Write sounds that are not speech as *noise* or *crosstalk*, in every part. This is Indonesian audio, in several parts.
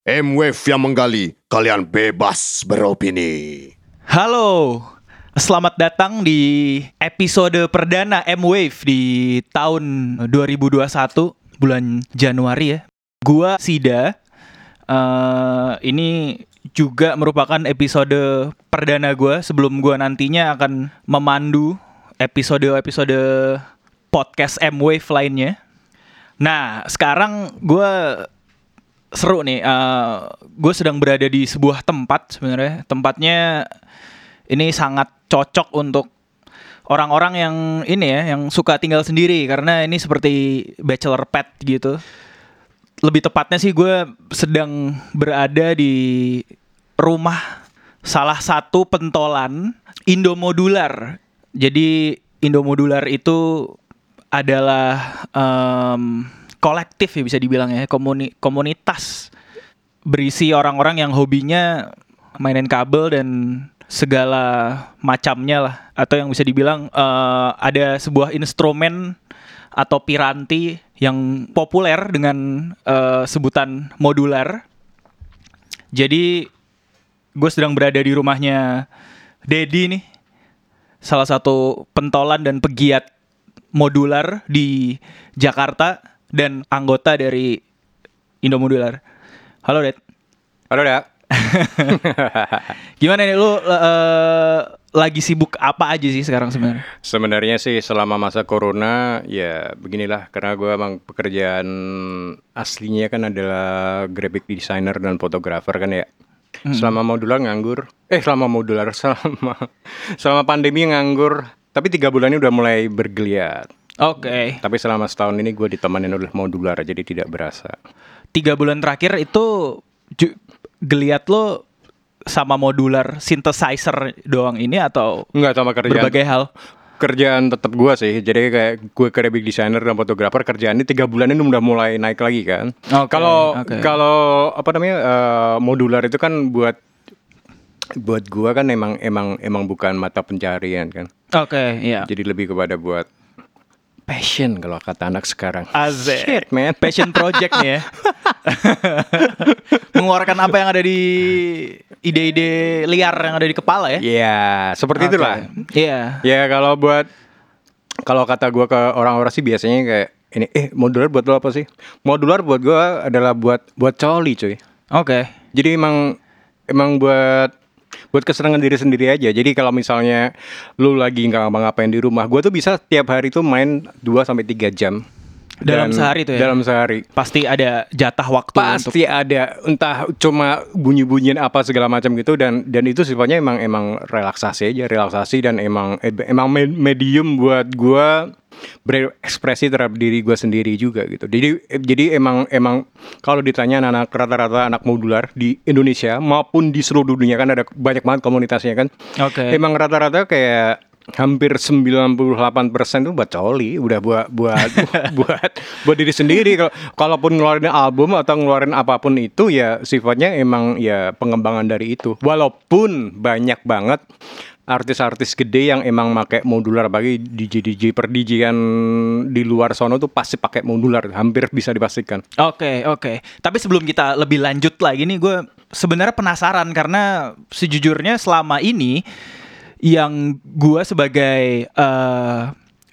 M-Wave yang menggali, kalian bebas beropini. Halo, selamat datang di episode perdana M-Wave di tahun 2021 bulan Januari ya. Gua Sida. eh, ini juga merupakan episode perdana gua sebelum gua nantinya akan memandu episode-episode podcast M-Wave lainnya. Nah, sekarang gua seru nih. gue sedang berada di sebuah tempat sebenarnya. Tempatnya ini sangat cocok untuk orang-orang yang ini ya, yang suka tinggal sendiri karena ini seperti bachelor pad gitu. Lebih tepatnya sih gue sedang berada di rumah salah satu pentolan Indomodular. Jadi Indomodular itu adalah em, kolektif ya bisa dibilang ya komuni- komunitas berisi orang-orang yang hobinya mainin kabel dan segala macamnya lah. Atau yang bisa dibilang eh, ada sebuah instrumen atau piranti yang populer dengan eh, sebutan modular. Jadi gue sedang berada di rumahnya Dedi nih. Salah satu pentolan dan pegiat modular di Jakarta dan anggota dari Indomodular. Halo, Ded. Halo, Dak. *laughs* Gimana nih lu eh, lagi sibuk apa aja sih sekarang sebenarnya? Sebenarnya sih selama masa corona ya beginilah karena gue emang pekerjaan aslinya kan adalah graphic designer dan fotografer kan ya. Selama modular nganggur, eh selama modular *laughs* selama selama pandemi nganggur, tapi tiga bulan ini udah mulai bergeliat. Oke. Tapi selama setahun ini gue ditemanin oleh modular jadi tidak berasa. Tiga bulan terakhir itu geliat lo sama modular synthesizer doang ini atau Enggak sama kerjaan. berbagai hal? kerjaan tetap gua sih jadi kayak gue graphic designer dan fotografer kerjaan ini tiga bulan ini udah mulai naik lagi kan kalau oke. kalau apa namanya eh, modular itu kan buat buat gua kan emang emang emang bukan mata pencarian kan Oke, iya. jadi lebih kepada buat passion kalau kata anak sekarang Azek. shit man Passion project nih ya. *laughs* Mengeluarkan apa yang ada di ide-ide liar yang ada di kepala ya. Iya seperti Oke. itulah Iya. ya kalau buat kalau kata gua ke orang-orang sih biasanya kayak ini eh modular buat lo apa sih modular buat gua adalah buat buat coli cuy Oke. Jadi emang emang buat buat kesenangan diri sendiri aja. Jadi kalau misalnya lu lagi nggak ngapa-ngapain di rumah, gua tuh bisa tiap hari tuh main 2 sampai 3 jam. Dalam sehari tuh ya? Dalam sehari. Pasti ada jatah waktu untuk Pasti ada entah cuma bunyi-bunyian apa segala macam gitu dan dan itu sifatnya emang emang relaksasi aja, relaksasi dan emang emang me- medium buat gua berekspresi terhadap diri gua sendiri juga gitu. Jadi jadi emang emang kalau ditanya anak rata-rata anak modular di Indonesia maupun di seluruh dunia kan ada banyak banget komunitasnya kan. Oke. Emang rata-rata kayak hampir 98% tuh buat coli, udah buat *laughs* buat buat buat diri sendiri. Kalau kalaupun ngeluarin album atau ngeluarin apa pun itu ya sifatnya emang ya pengembangan dari itu. Walaupun banyak banget artis-artis gede yang emang pakai modular bagi DJ DJ per DJ kan di luar sono tuh pasti pakai modular hampir bisa dipastikan. Oke, oke. Tapi sebelum kita lebih lanjut lagi nih, gue sebenarnya penasaran karena sejujurnya selama ini yang gue sebagai eh,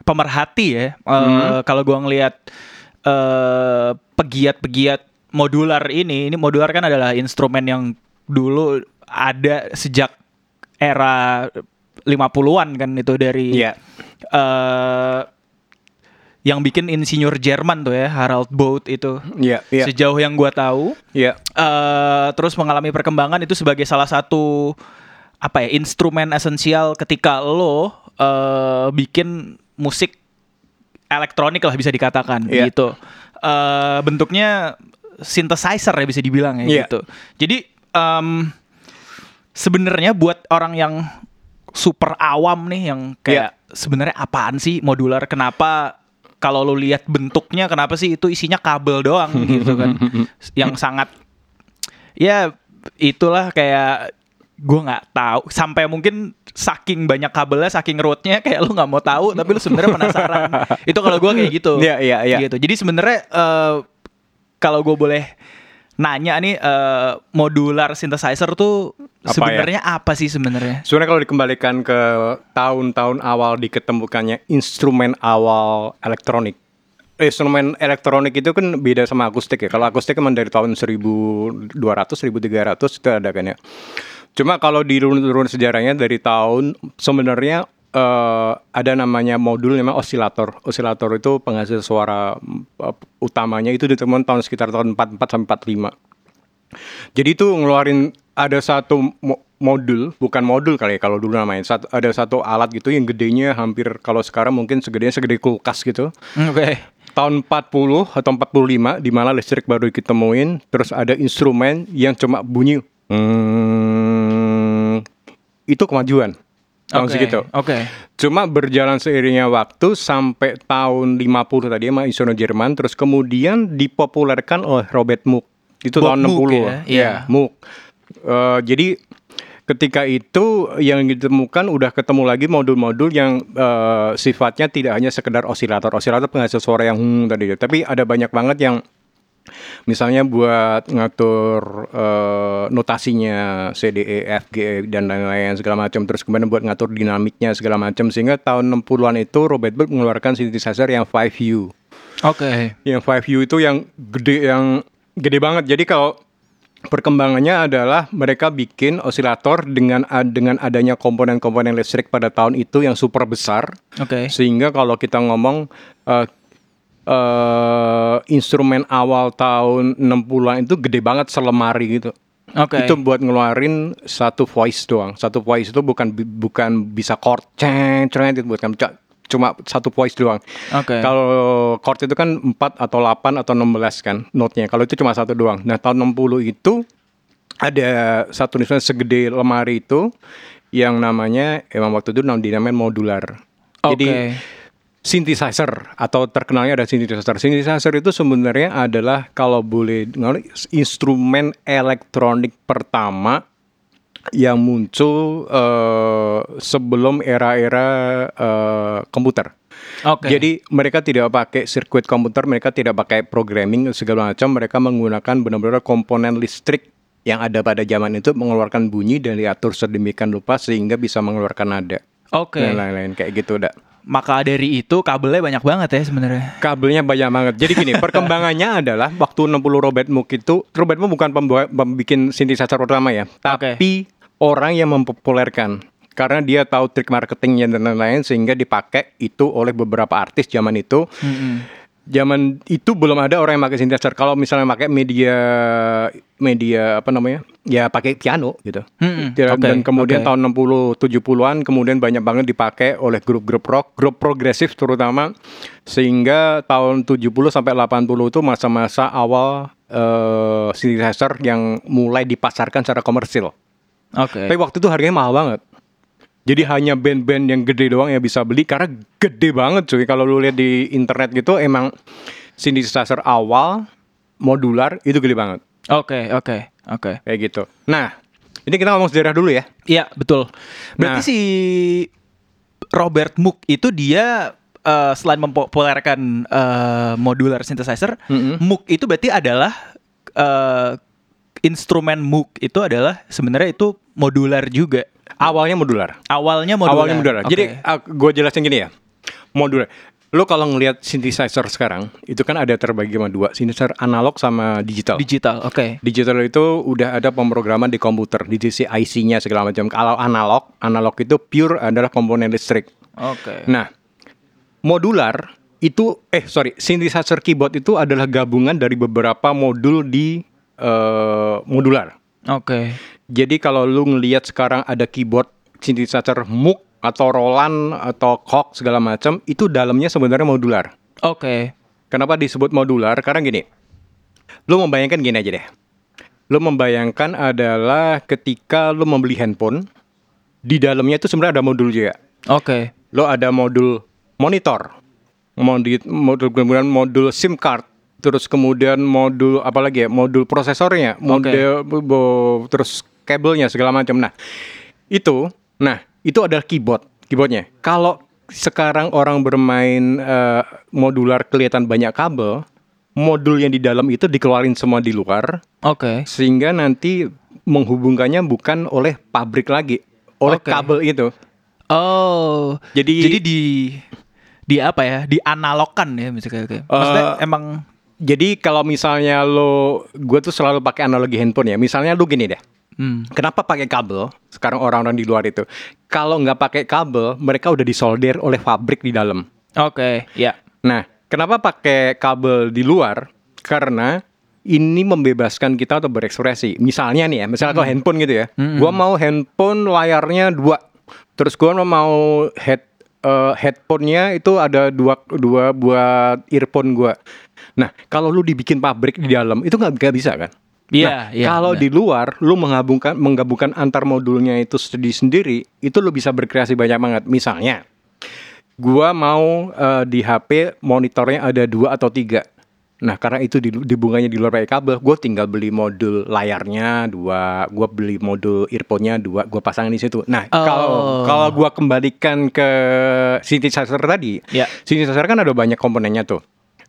pemerhati ya, eh, kalau gue ngelihat eh, pegiat-pegiat modular ini, ini modular kan adalah instrumen yang dulu ada sejak era 50-an kan itu dari Iya. eh yang bikin insinyur Jerman tuh ya Harald Both itu Iya, iya. sejauh yang gua tahu Iya. eh terus mengalami perkembangan itu sebagai salah satu apa ya instrumen esensial ketika lo eh bikin musik elektronik lah bisa dikatakan Iya. gitu Eh bentuknya synthesizer ya bisa dibilang ya Iya. gitu jadi em, sebenarnya buat orang yang super awam nih yang kayak sebenarnya apaan sih modular kenapa kalau lu lihat bentuknya kenapa sih itu isinya kabel doang *laughs* gitu kan? Yang sangat ya itulah kayak gue nggak tahu. Sampai mungkin saking banyak kabelnya saking rootnya kayak lu nggak mau tahu tapi lu sebenarnya penasaran. *laughs* Itu kalau gue kayak gitu. Iya, iya, iya. gitu. Jadi sebenarnya eh, kalau gue boleh nanya nih eh, modular synthesizer tuh ya? sebenarnya apa sih sebenarnya? Sebenarnya kalau dikembalikan ke tahun-tahun awal diketemukannya instrumen awal elektronik. Instrumen elektronik itu kan beda sama akustik ya. Kalau akustik kan dari tahun 1200, 1300 itu ada kan ya. Cuma kalau di runut-runut sejarahnya dari tahun sebenarnya eh, ada namanya modul namanya osilator. Osilator itu penghasil suara eh, utamanya itu ditemukan tahun sekitar tahun 44 sampai 45. Jadi itu ngeluarin ada satu mo- modul, bukan modul kali ya kalau dulu namanya. Satu, ada satu alat gitu yang gedenya hampir kalau sekarang mungkin segede segede kulkas gitu. Oke. Tahun 40 atau 45 di mana listrik baru ditemuin, terus ada instrumen yang cuma bunyi. Hmm, itu kemajuan. Tahun Oke, segitu. Oke. Cuma berjalan seiringnya waktu sampai tahun 50 tadi sama instrumen Jerman terus kemudian dipopulerkan oleh Robert Moog. Itu Bob tahun Moog 60. ya? Iya. Moog. Eh, jadi ketika itu yang ditemukan udah ketemu lagi modul-modul yang eh, sifatnya tidak hanya sekedar osilator. Osilator penghasil suara yang hmm tadi, tapi ada banyak banget yang Misalnya buat ngatur eh, notasinya C, D, E, F, G dan lain-lain segala macam. Terus kemudian buat ngatur dinamiknya segala macam. Sehingga tahun 60-an itu Robert Bird mengeluarkan synthesizer yang 5U. Oke. Yang 5U itu yang gede yang gede banget. Jadi kalau perkembangannya adalah mereka bikin osilator dengan dengan adanya komponen-komponen listrik pada tahun itu yang super besar. Oke. Sehingga kalau kita ngomong eh, eh, instrumen awal tahun 60-an itu gede banget selemari gitu. Oke. Itu buat ngeluarin satu voice doang. Satu voice itu bukan bukan bisa chord ceng ceng itu bukan cuma satu voice doang. Oke. Kalau chord itu kan 4 atau 8 atau 16 kan note-nya. Kalau itu cuma satu doang. Nah, tahun 60 itu ada satu instrumen segede lemari itu yang namanya emang waktu itu nam- dinamain modular. Jadi Oke. Synthesizer atau terkenalnya ada synthesizer. Synthesizer itu sebenarnya adalah kalau boleh ngomong, instrumen elektronik pertama yang muncul eh, sebelum era-era eh, komputer. Oke. Jadi mereka tidak pakai sirkuit komputer, mereka tidak pakai programming segala macam, mereka menggunakan benar-benar komponen listrik yang ada pada zaman itu mengeluarkan bunyi dan diatur sedemikian rupa sehingga bisa mengeluarkan nada. Oke. Dan lain-lain kayak gitu udah. Maka dari itu kabelnya banyak banget ya sebenarnya. Kabelnya banyak banget. Jadi gini, *laughs* perkembangannya adalah waktu 60 Robert Moog itu, Robert Moog bukan pembuat pembikin synthesizer pertama ya, tapi orang yang mempopulerkan karena dia tahu trik marketingnya dan lain-lain sehingga dipakai itu oleh beberapa artis zaman itu. Zaman itu belum ada orang yang pakai synthesizer. Kalau misalnya pakai media media apa namanya? Ya pakai piano gitu. Mm-mm. Dan- Oke, Dan kemudian oke. tahun 60 70-an kemudian banyak banget dipakai oleh grup-grup rock, grup progresif terutama sehingga tahun 70 sampai 80 itu masa-masa awal eh synthesizer yang mulai dipasarkan secara komersil. Oke. Tapi waktu itu harganya mahal banget. Jadi hanya band-band yang gede doang yang bisa beli karena gede banget cuy. Kalau lu lihat di internet gitu emang synthesizer awal modular itu gede banget Oke, oke, oke. kayak gitu. Nah, ini kita ngomong sejarah dulu ya. Iya, betul. Berarti Nah. si Robert Moog itu dia eh, selain mempopulerkan eh, modular synthesizer, Mm-mm. Moog itu berarti adalah eh, instrumen Moog itu adalah sebenarnya itu modular juga. Awalnya modular. Awalnya modular. Awalnya modular. Oke. Jadi gue jelasin gini ya. Modular. Lo kalau ngelihat synthesizer sekarang itu kan ada terbagi sama dua, synthesizer analog sama digital. digital. Oke. Digital itu udah ada pemrograman di komputer, di sisi IC-nya segala macam. Kalau analog, analog itu pure adalah komponen listrik. Oke. Nah, modular itu eh sorry, synthesizer keyboard itu adalah gabungan dari beberapa modul di eh, modular. Oke. Jadi kalau lu ngelihat sekarang ada keyboard synthesizer Moog atau Roland atau Korg segala macam, itu dalamnya sebenarnya modular. Oke. Kenapa disebut modular? Karena gini, lu membayangkan gini aja deh. Lu membayangkan adalah ketika lu membeli handphone, di dalamnya itu sebenarnya ada modul juga. Oke. Lo ada modul monitor, modul modul kemudian modul SIM card, terus kemudian modul apa lagi ya, modul prosesornya, modul bo- terus kabelnya segala macam. Nah, itu, nah itu adalah keyboard, keyboardnya. Kalau sekarang orang bermain eh, modular kelihatan banyak kabel, modul yang di dalam itu dikeluarin semua di luar Oke. sehingga nanti menghubungkannya bukan oleh pabrik lagi, oleh Oke. kabel itu. Oh. Jadi- jadi di di apa ya? Di analogkan ya misalnya. Maksudnya Eh, emang Jadi kalau misalnya lo, gue tuh selalu pakai analogi handphone ya. Misalnya lo gini deh, hmm. kenapa pakai kabel? Sekarang orang-orang di luar itu, kalau nggak pakai kabel, mereka udah disolder oleh pabrik di dalam. Oke, ya. Nah, kenapa pakai kabel di luar? Karena ini membebaskan kita untuk berekspresi. Misalnya nih ya, misalnya kalau handphone gitu ya, gua mau handphone layarnya dua, terus gua mau head eh, headphone-nya itu ada dua dua buat earphone gua. Nah, kalau lu dibikin pabrik di dalam itu nggak bisa kan? Iya, Nah, iya, kalau di luar lu menggabungkan menggabungkan antar modulnya itu sendiri sendiri, itu lu bisa berkreasi banyak banget. Misalnya, gua mau eh, di HP monitornya ada dua atau tiga. Nah, karena itu di, dibunganya di luar pakai kabel, gue tinggal beli modul layarnya dua, gua beli modul earphone-nya dua, gua pasangin di situ. Nah, kalau Oh. kalau gua kembalikan ke synthesizer tadi, Ya. synthesizer kan ada banyak komponennya tuh.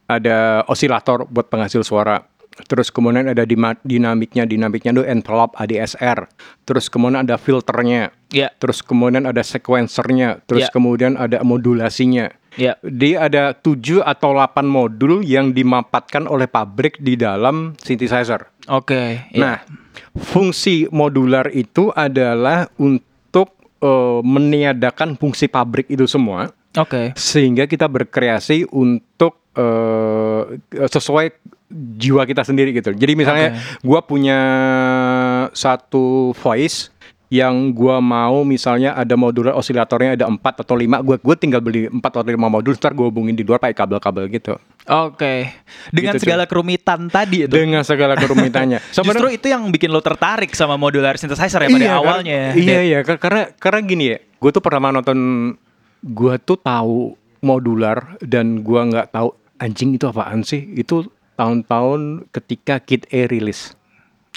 Ada osilator buat penghasil suara. Terus kemudian ada dinamiknya, dinamiknya tuh envelope ADSR. Terus kemudian ada filternya. Ya. Terus kemudian ada sequencernya. Terus Ya. kemudian ada modulasinya. Ya. Dia ada 7 atau 8 modul yang dimapatkan oleh pabrik di dalam synthesizer. Oke. ya. Nah, fungsi modular itu adalah untuk eh, meniadakan fungsi pabrik itu semua Oke. sehingga kita berkreasi untuk eh, sesuai jiwa kita sendiri gitu. Jadi misalnya gua punya satu voice yang gua mau misalnya ada modular osilatornya ada 4 atau 5 gua gua tinggal beli 4 atau 5 modul ntar gua hubungin di luar pakai kabel-kabel gitu. Oke. Dengan Gitu, segala kerumitan tadi itu. Dengan segala kerumitannya. *laughs* Justru Sebenarnya- itu yang bikin lo tertarik sama modular synthesizer ya pada awalnya. ya. Iya iya kar- karena karena gini ya, gue tuh pertama nonton gue tuh tahu modular dan gua nggak tahu anjing itu apaan sih? Itu tahun-tahun ketika Kid A rilis.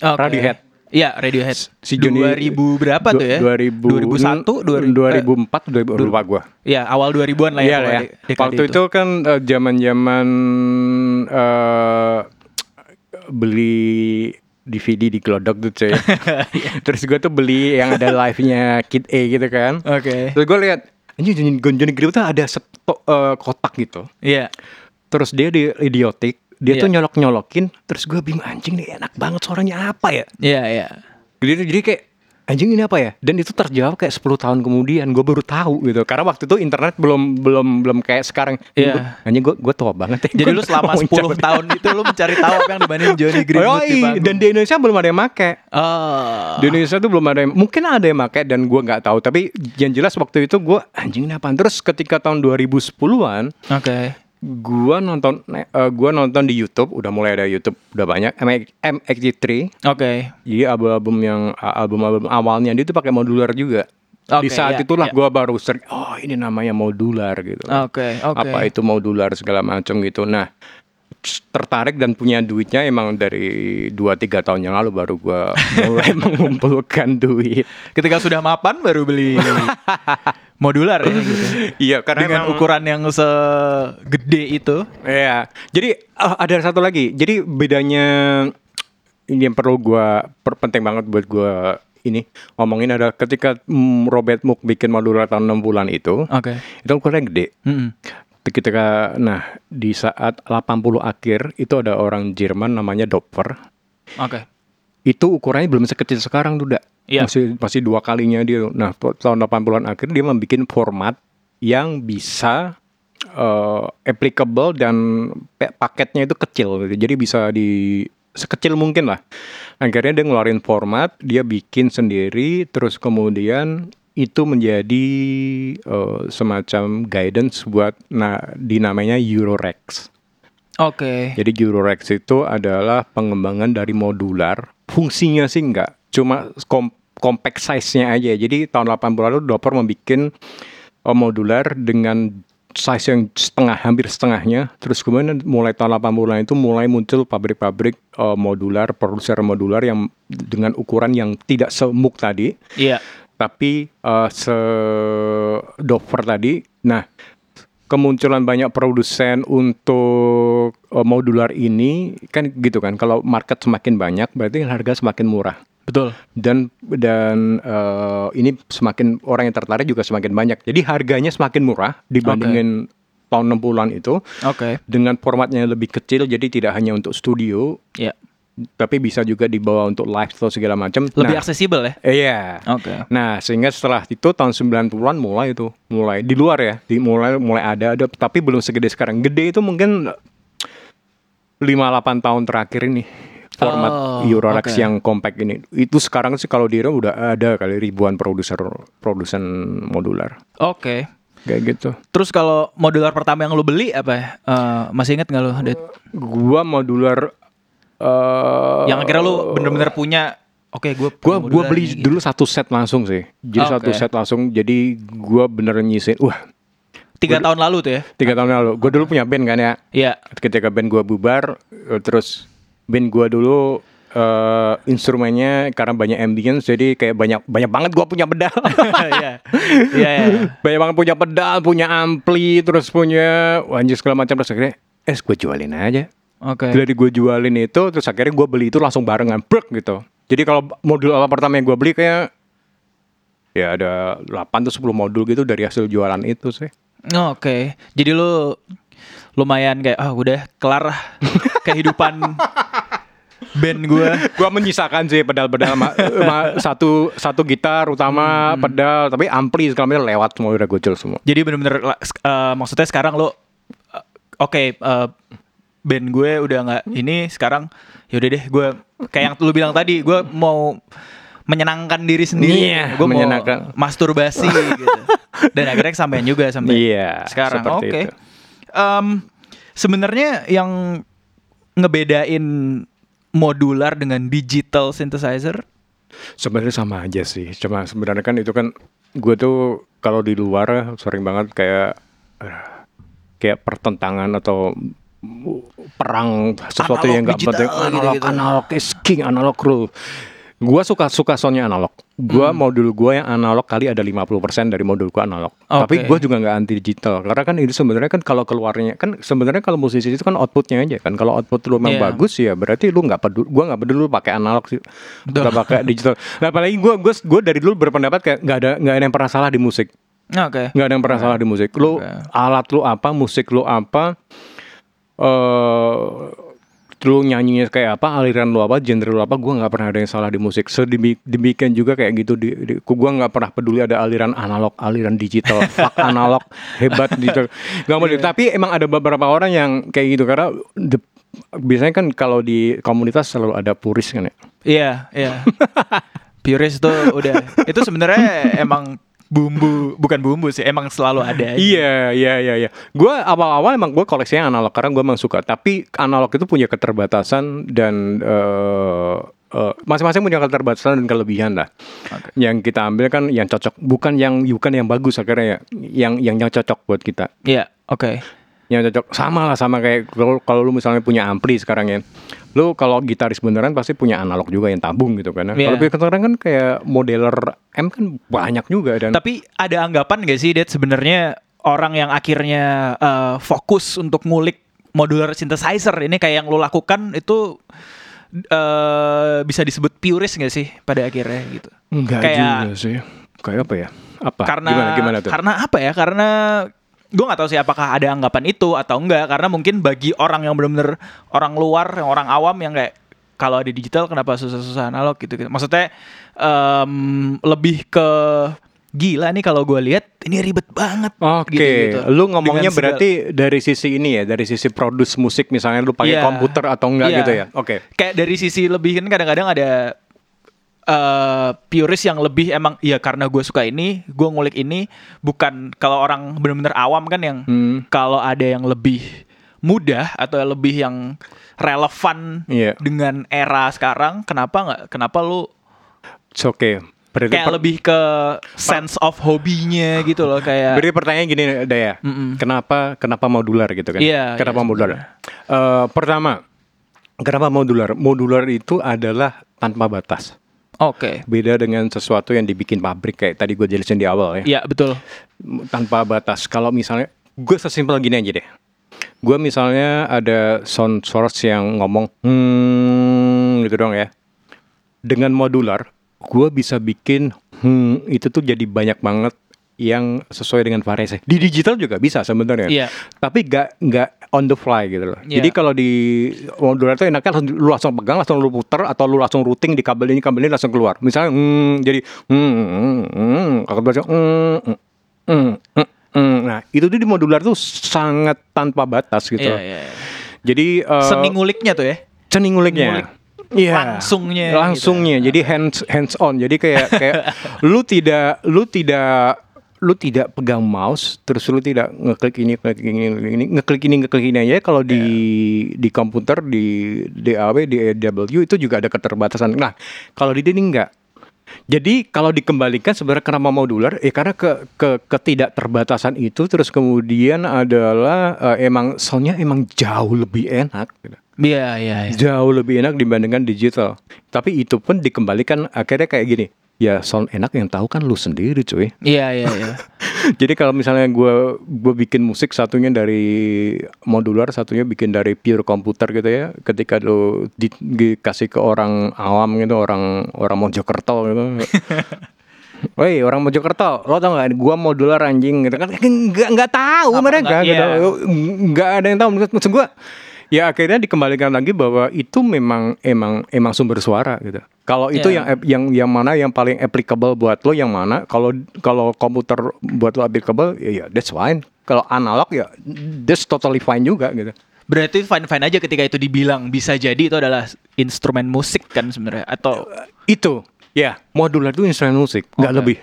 Oke. Radiohead. Iya, Radiohead. Si Johnny 2000 berapa tuh ya? 2000 2001, 2000, 2004, 2000 lupa gua. Ya, awal 2000-an lah ya. Iya ya. dekade Waktu itu kan eh, zaman-zaman eh, beli DVD di Glodok tuh cuy. *laughs* Terus gue tuh beli yang ada live-nya Kid A gitu kan. Oke. Terus gue lihat anjing Johnny, Johnny Green tuh ada seto, eh, kotak gitu. Iya. Terus dia di idiotik, dia Iya. tuh nyolok-nyolokin. Terus gue bingung anjing nih enak banget suaranya apa ya? Iya, iya. Jadi, jadi kayak anjing ini apa ya? Dan itu terjawab kayak 10 tahun kemudian gue baru tahu gitu. Karena waktu itu internet belum belum belum kayak sekarang. Iya. Gua- Anjing gue gue tua banget ya. Jadi Gua lu selama mau 10 mencari- tahun itu lu mencari tahu apa yang dibanding Johnny *laughs* Greenwood Oh, di iya. dan di Indonesia belum ada yang make. Oh. Di Indonesia tuh belum ada yang mungkin ada yang make dan gue nggak tahu. Tapi yang jelas waktu itu gue anjing ini apaan? Terus ketika tahun 2010-an Oke. Gua nonton eh, gua nonton di YouTube udah mulai ada YouTube udah banyak MX MXG3 Oke. Jadi album-album yang album-album awalnya dia tuh pakai modular juga. Oke, di saat ya, itulah ya. gua baru sering oh ini namanya modular gitu. Oke, oke. Apa itu modular segala macam gitu. Nah, tertarik dan punya duitnya emang dari 2 3 tahun yang lalu baru gua *laughs* mulai mengumpulkan duit. Ketika sudah mapan baru beli *laughs* modular ya gitu. *laughs* Iya, karena Dengan emang- ukuran yang segede itu. Iya. Jadi oh, ada satu lagi. Jadi bedanya ini yang perlu gua per- penting banget buat gua ini ngomongin ada ketika mm, Robert Moog bikin modular tahun 6 bulan itu, Oke. itu ukurannya gede. Mm-mm. Ketika nah di saat 80 akhir itu ada orang Jerman namanya Doppler. Oke. Itu ukurannya belum sekecil sekarang tuh, Dak. Iya. Masih masih dua kalinya dia. Nah, tahun 80-an akhir dia membuat format yang bisa eh, applicable dan paketnya itu kecil gitu. Jadi bisa di sekecil mungkin lah. Akhirnya dia ngeluarin format, dia bikin sendiri terus kemudian itu menjadi eh, semacam guidance buat nah dinamanya Eurorex. Oke. Jadi Eurorex itu adalah pengembangan dari modular. Fungsinya sih enggak, cuma kom compact size-nya aja. Jadi tahun 80 lalu Doppler membuat uh, modular dengan size yang setengah, hampir setengahnya. Terus kemudian mulai tahun 80-an itu mulai muncul pabrik-pabrik uh, modular, produser modular yang dengan ukuran yang tidak semuk tadi Iya. tapi uh, se Dover tadi. Nah, kemunculan banyak produsen untuk eh, modular ini kan gitu kan. Kalau market semakin banyak berarti harga semakin murah. Betul. Dan dan eh, ini semakin orang yang tertarik juga semakin banyak. Jadi harganya semakin murah dibandingin tahun 60-an itu Oke. dengan formatnya lebih kecil jadi tidak hanya untuk studio Ya. Tapi bisa juga dibawa untuk live atau segala macam. Lebih Nah, aksesibel ya. Iya. Oke. Nah, sehingga setelah itu tahun 90-an mulai itu, mulai di luar ya, di mulai mulai ada ada tapi belum segede sekarang. Gede itu mungkin 5 8 tahun terakhir ini format Oh, Eurorack oke. yang compact ini. Itu sekarang sih kalau di Euro udah ada kali ribuan produser produsen modular. Oke. Kayak gitu. Terus kalau modular pertama yang lu beli apa ya? Eh, masih inget nggak lu? Det? Gua modular eh yang akhirnya lu bener-bener punya. Oke, gue gua gua beli dulu satu set langsung sih. Jadi Oke. satu set langsung. Jadi gua bener nyisin. Wah, tiga tahun lalu tuh ya? tiga tahun lalu. Gua dulu punya band kan ya. Iya. ketika band gua bubar eh, terus band gua dulu eh, instrumennya karena banyak ambience jadi kayak banyak banyak banget gua punya pedal *laughs* Iya. Iya. iya. banyak banget punya pedal punya ampli terus punya anjir segala macam terus akhirnya eh gue jualin aja Oke. dari gue jualin itu terus akhirnya gua beli itu langsung barengan brek gitu jadi kalau modul apa pertama yang gua beli kayak ya ada 8 atau 10 modul gitu dari hasil jualan itu sih Oh, Oke. Jadi lu lumayan kayak ah udah kelar *laughs* kehidupan band gue. gua menyisakan sih pedal-pedal ma- ma- satu satu gitar utama pedal tapi ampli segala macam lewat semua udah gocel semua Jadi bener-bener la- s- eh, maksudnya sekarang lo eh, oke eh, band gue udah nggak ini sekarang yaudah deh gue kayak yang lu bilang tadi gue mau menyenangkan diri sendiri. Iya, gue mau menyenangkan. masturbasi *laughs* gitu. Dan akhirnya sampean juga sampai Iya, sekarang. oke. itu. Em, sebenarnya yang ngebedain modular dengan digital synthesizer? Sebenarnya sama aja sih. Cuma sebenarnya kan itu kan gue tuh kalau di luar sering banget kayak eh, kayak pertentangan atau perang sesuatu Analog yang nggak penting analog gitu-gitu. analog is king analog rule Gua suka suka soundnya analog. Gua Hmm. modul gua yang analog kali ada 50% dari modul gua analog. Oke. Tapi gua juga nggak anti digital karena kan itu sebenarnya kan kalau keluarnya kan sebenarnya kalau musisi itu kan outputnya aja kan. Kalau output lu memang Iya. bagus ya berarti lu nggak peduli. Gua nggak peduli lu pakai analog sih. Betul. Nggak pakai digital. Nah, apalagi gua gua gua dari dulu berpendapat kayak nggak ada nggak ada yang pernah salah di musik. oke nggak ada yang pernah salah di musik. Lu Oke. alat lu apa, musik lu apa, eh lu nyanyinya kayak apa, aliran lu apa, genre lu apa, gua nggak pernah ada yang salah di musik. Sedemi demikian juga kayak gitu di, di gua nggak pernah peduli ada aliran analog, aliran digital, *laughs* fuck analog, hebat digital. Nggak mau Tapi emang ada beberapa orang yang kayak gitu karena the- biasanya kan kalau di komunitas selalu ada puris kan ya. Iya, iya. *laughs* Purist tuh udah itu sebenarnya emang bumbu bukan bumbu sih, emang selalu ada. aja. Iya, iya, iya, iya. Gue awal-awal emang gue koleksinya analog karena gue emang suka. Tapi analog itu punya keterbatasan dan eh, eh, masing-masing punya keterbatasan dan kelebihan lah. Oke. Yang kita ambil kan yang cocok, bukan yang bukan yang bagus akhirnya ya. Yang yang yang cocok buat kita. Iya, oke. Yang cocok sama lah sama kayak kalau kalau lu misalnya punya ampli sekarang ya. Lu kalau gitaris beneran pasti punya analog juga yang tabung gitu kan. Iya. Kalau sekarang kan kayak modeler M kan banyak juga dan Tapi ada anggapan gak sih, Det, sebenarnya orang yang akhirnya eh, fokus untuk ngulik modular synthesizer ini kayak yang lo lakukan itu eh bisa disebut purist gak sih pada akhirnya gitu? enggak kayak- juga sih. Kayak apa ya? Apa? karena gimana gimana tuh? karena apa ya karena gue nggak tahu sih apakah ada anggapan itu atau enggak karena mungkin bagi orang yang benar-benar orang luar yang orang awam yang kayak kalau ada digital kenapa susah-susah analog gitu, gitu. maksudnya em, lebih ke gila nih kalau gue lihat ini ribet banget Oke, gitu-gitu. lu ngomongnya Dengan segala- berarti dari sisi ini ya, dari sisi produce musik misalnya lu pakai Iya. komputer atau enggak Iya. gitu ya? Oke. kayak dari sisi lebih kan kadang-kadang ada eh purist yang lebih emang ya karena gue suka ini gue ngulik ini bukan kalau orang benar-benar awam kan yang Hmm. kalau ada yang lebih mudah atau lebih yang relevan Iya. dengan era sekarang kenapa nggak kenapa lu It's okay. Berarti kayak per- lebih ke sense of hobinya gitu loh kayak Berarti pertanyaan gini Daya, Mm-mm. kenapa kenapa modular gitu kan? Iya, Kenapa iya, modular? Eh, pertama, kenapa modular? Modular itu adalah tanpa batas. Oke Beda dengan sesuatu yang dibikin pabrik kayak tadi gue jelasin di awal ya. Iya betul tanpa batas. Kalau misalnya gue sesimpel gini aja deh. Gue misalnya ada sound source yang ngomong hmm gitu dong ya. Dengan modular, gue bisa bikin hmm itu tuh jadi banyak banget yang sesuai dengan variasi. Di digital juga bisa sebenarnya. Iya. Tapi gak nggak on the fly gitu loh. Iya. Jadi kalau di modular itu enaknya langsung, lu langsung pegang, langsung lu puter atau lu langsung routing di kabel ini kabel ini langsung keluar. Misalnya hmm, jadi kalau baca hmm, hmm, hmm, hmm, hmm. Nah, itu tuh di modular tuh sangat tanpa batas gitu. Iya, loh. iya. Jadi eh, Seni nguliknya tuh ya. seni nguliknya. ngulik Iya. langsungnya Langsungnya. gitu. Jadi hands hands on. Jadi kayak kayak *laughs* lu tidak lu tidak lu tidak pegang mouse terus lu tidak ngeklik ini ngeklik ini ngeklik ini ngeklik ini ngeklik ini aja kalau di di komputer di DAW di AW itu juga ada keterbatasan. Nah, kalau di ini enggak. Jadi kalau dikembalikan sebenarnya kenapa modular? Eh karena ke, ke ketidakterbatasan itu terus kemudian adalah eh, emang soundnya emang jauh lebih enak. gitu Iya, iya, iya. jauh lebih enak dibandingkan digital. Tapi itu pun dikembalikan akhirnya kayak gini. Ya sound enak yang tahu kan lu sendiri cuy. Iya, iya, iya. *laughs* Jadi kalau misalnya gue gue bikin musik satunya dari modular, satunya bikin dari pure komputer gitu ya. Ketika lu di- dikasih ke orang awam gitu, orang orang Mojokerto gitu. *laughs* Woi orang Mojokerto, lo tau gak? Gua modular anjing gitu kan nggak nggak tahu Apa, mereka nggak- gitu, iya. nggak ada yang tahu. Maksud gua, ya akhirnya dikembalikan lagi bahwa itu memang emang emang sumber suara gitu. Kalau itu Iya. yang yang yang mana yang paling applicable buat lo yang mana? Kalau kalau komputer buat lo applicable, ya, ya that's fine. Kalau analog ya that's totally fine juga gitu. Berarti fine-fine aja ketika itu dibilang bisa jadi itu adalah instrumen musik kan sebenarnya atau Itu ya modular itu instrumen musik, nggak Oke. lebih,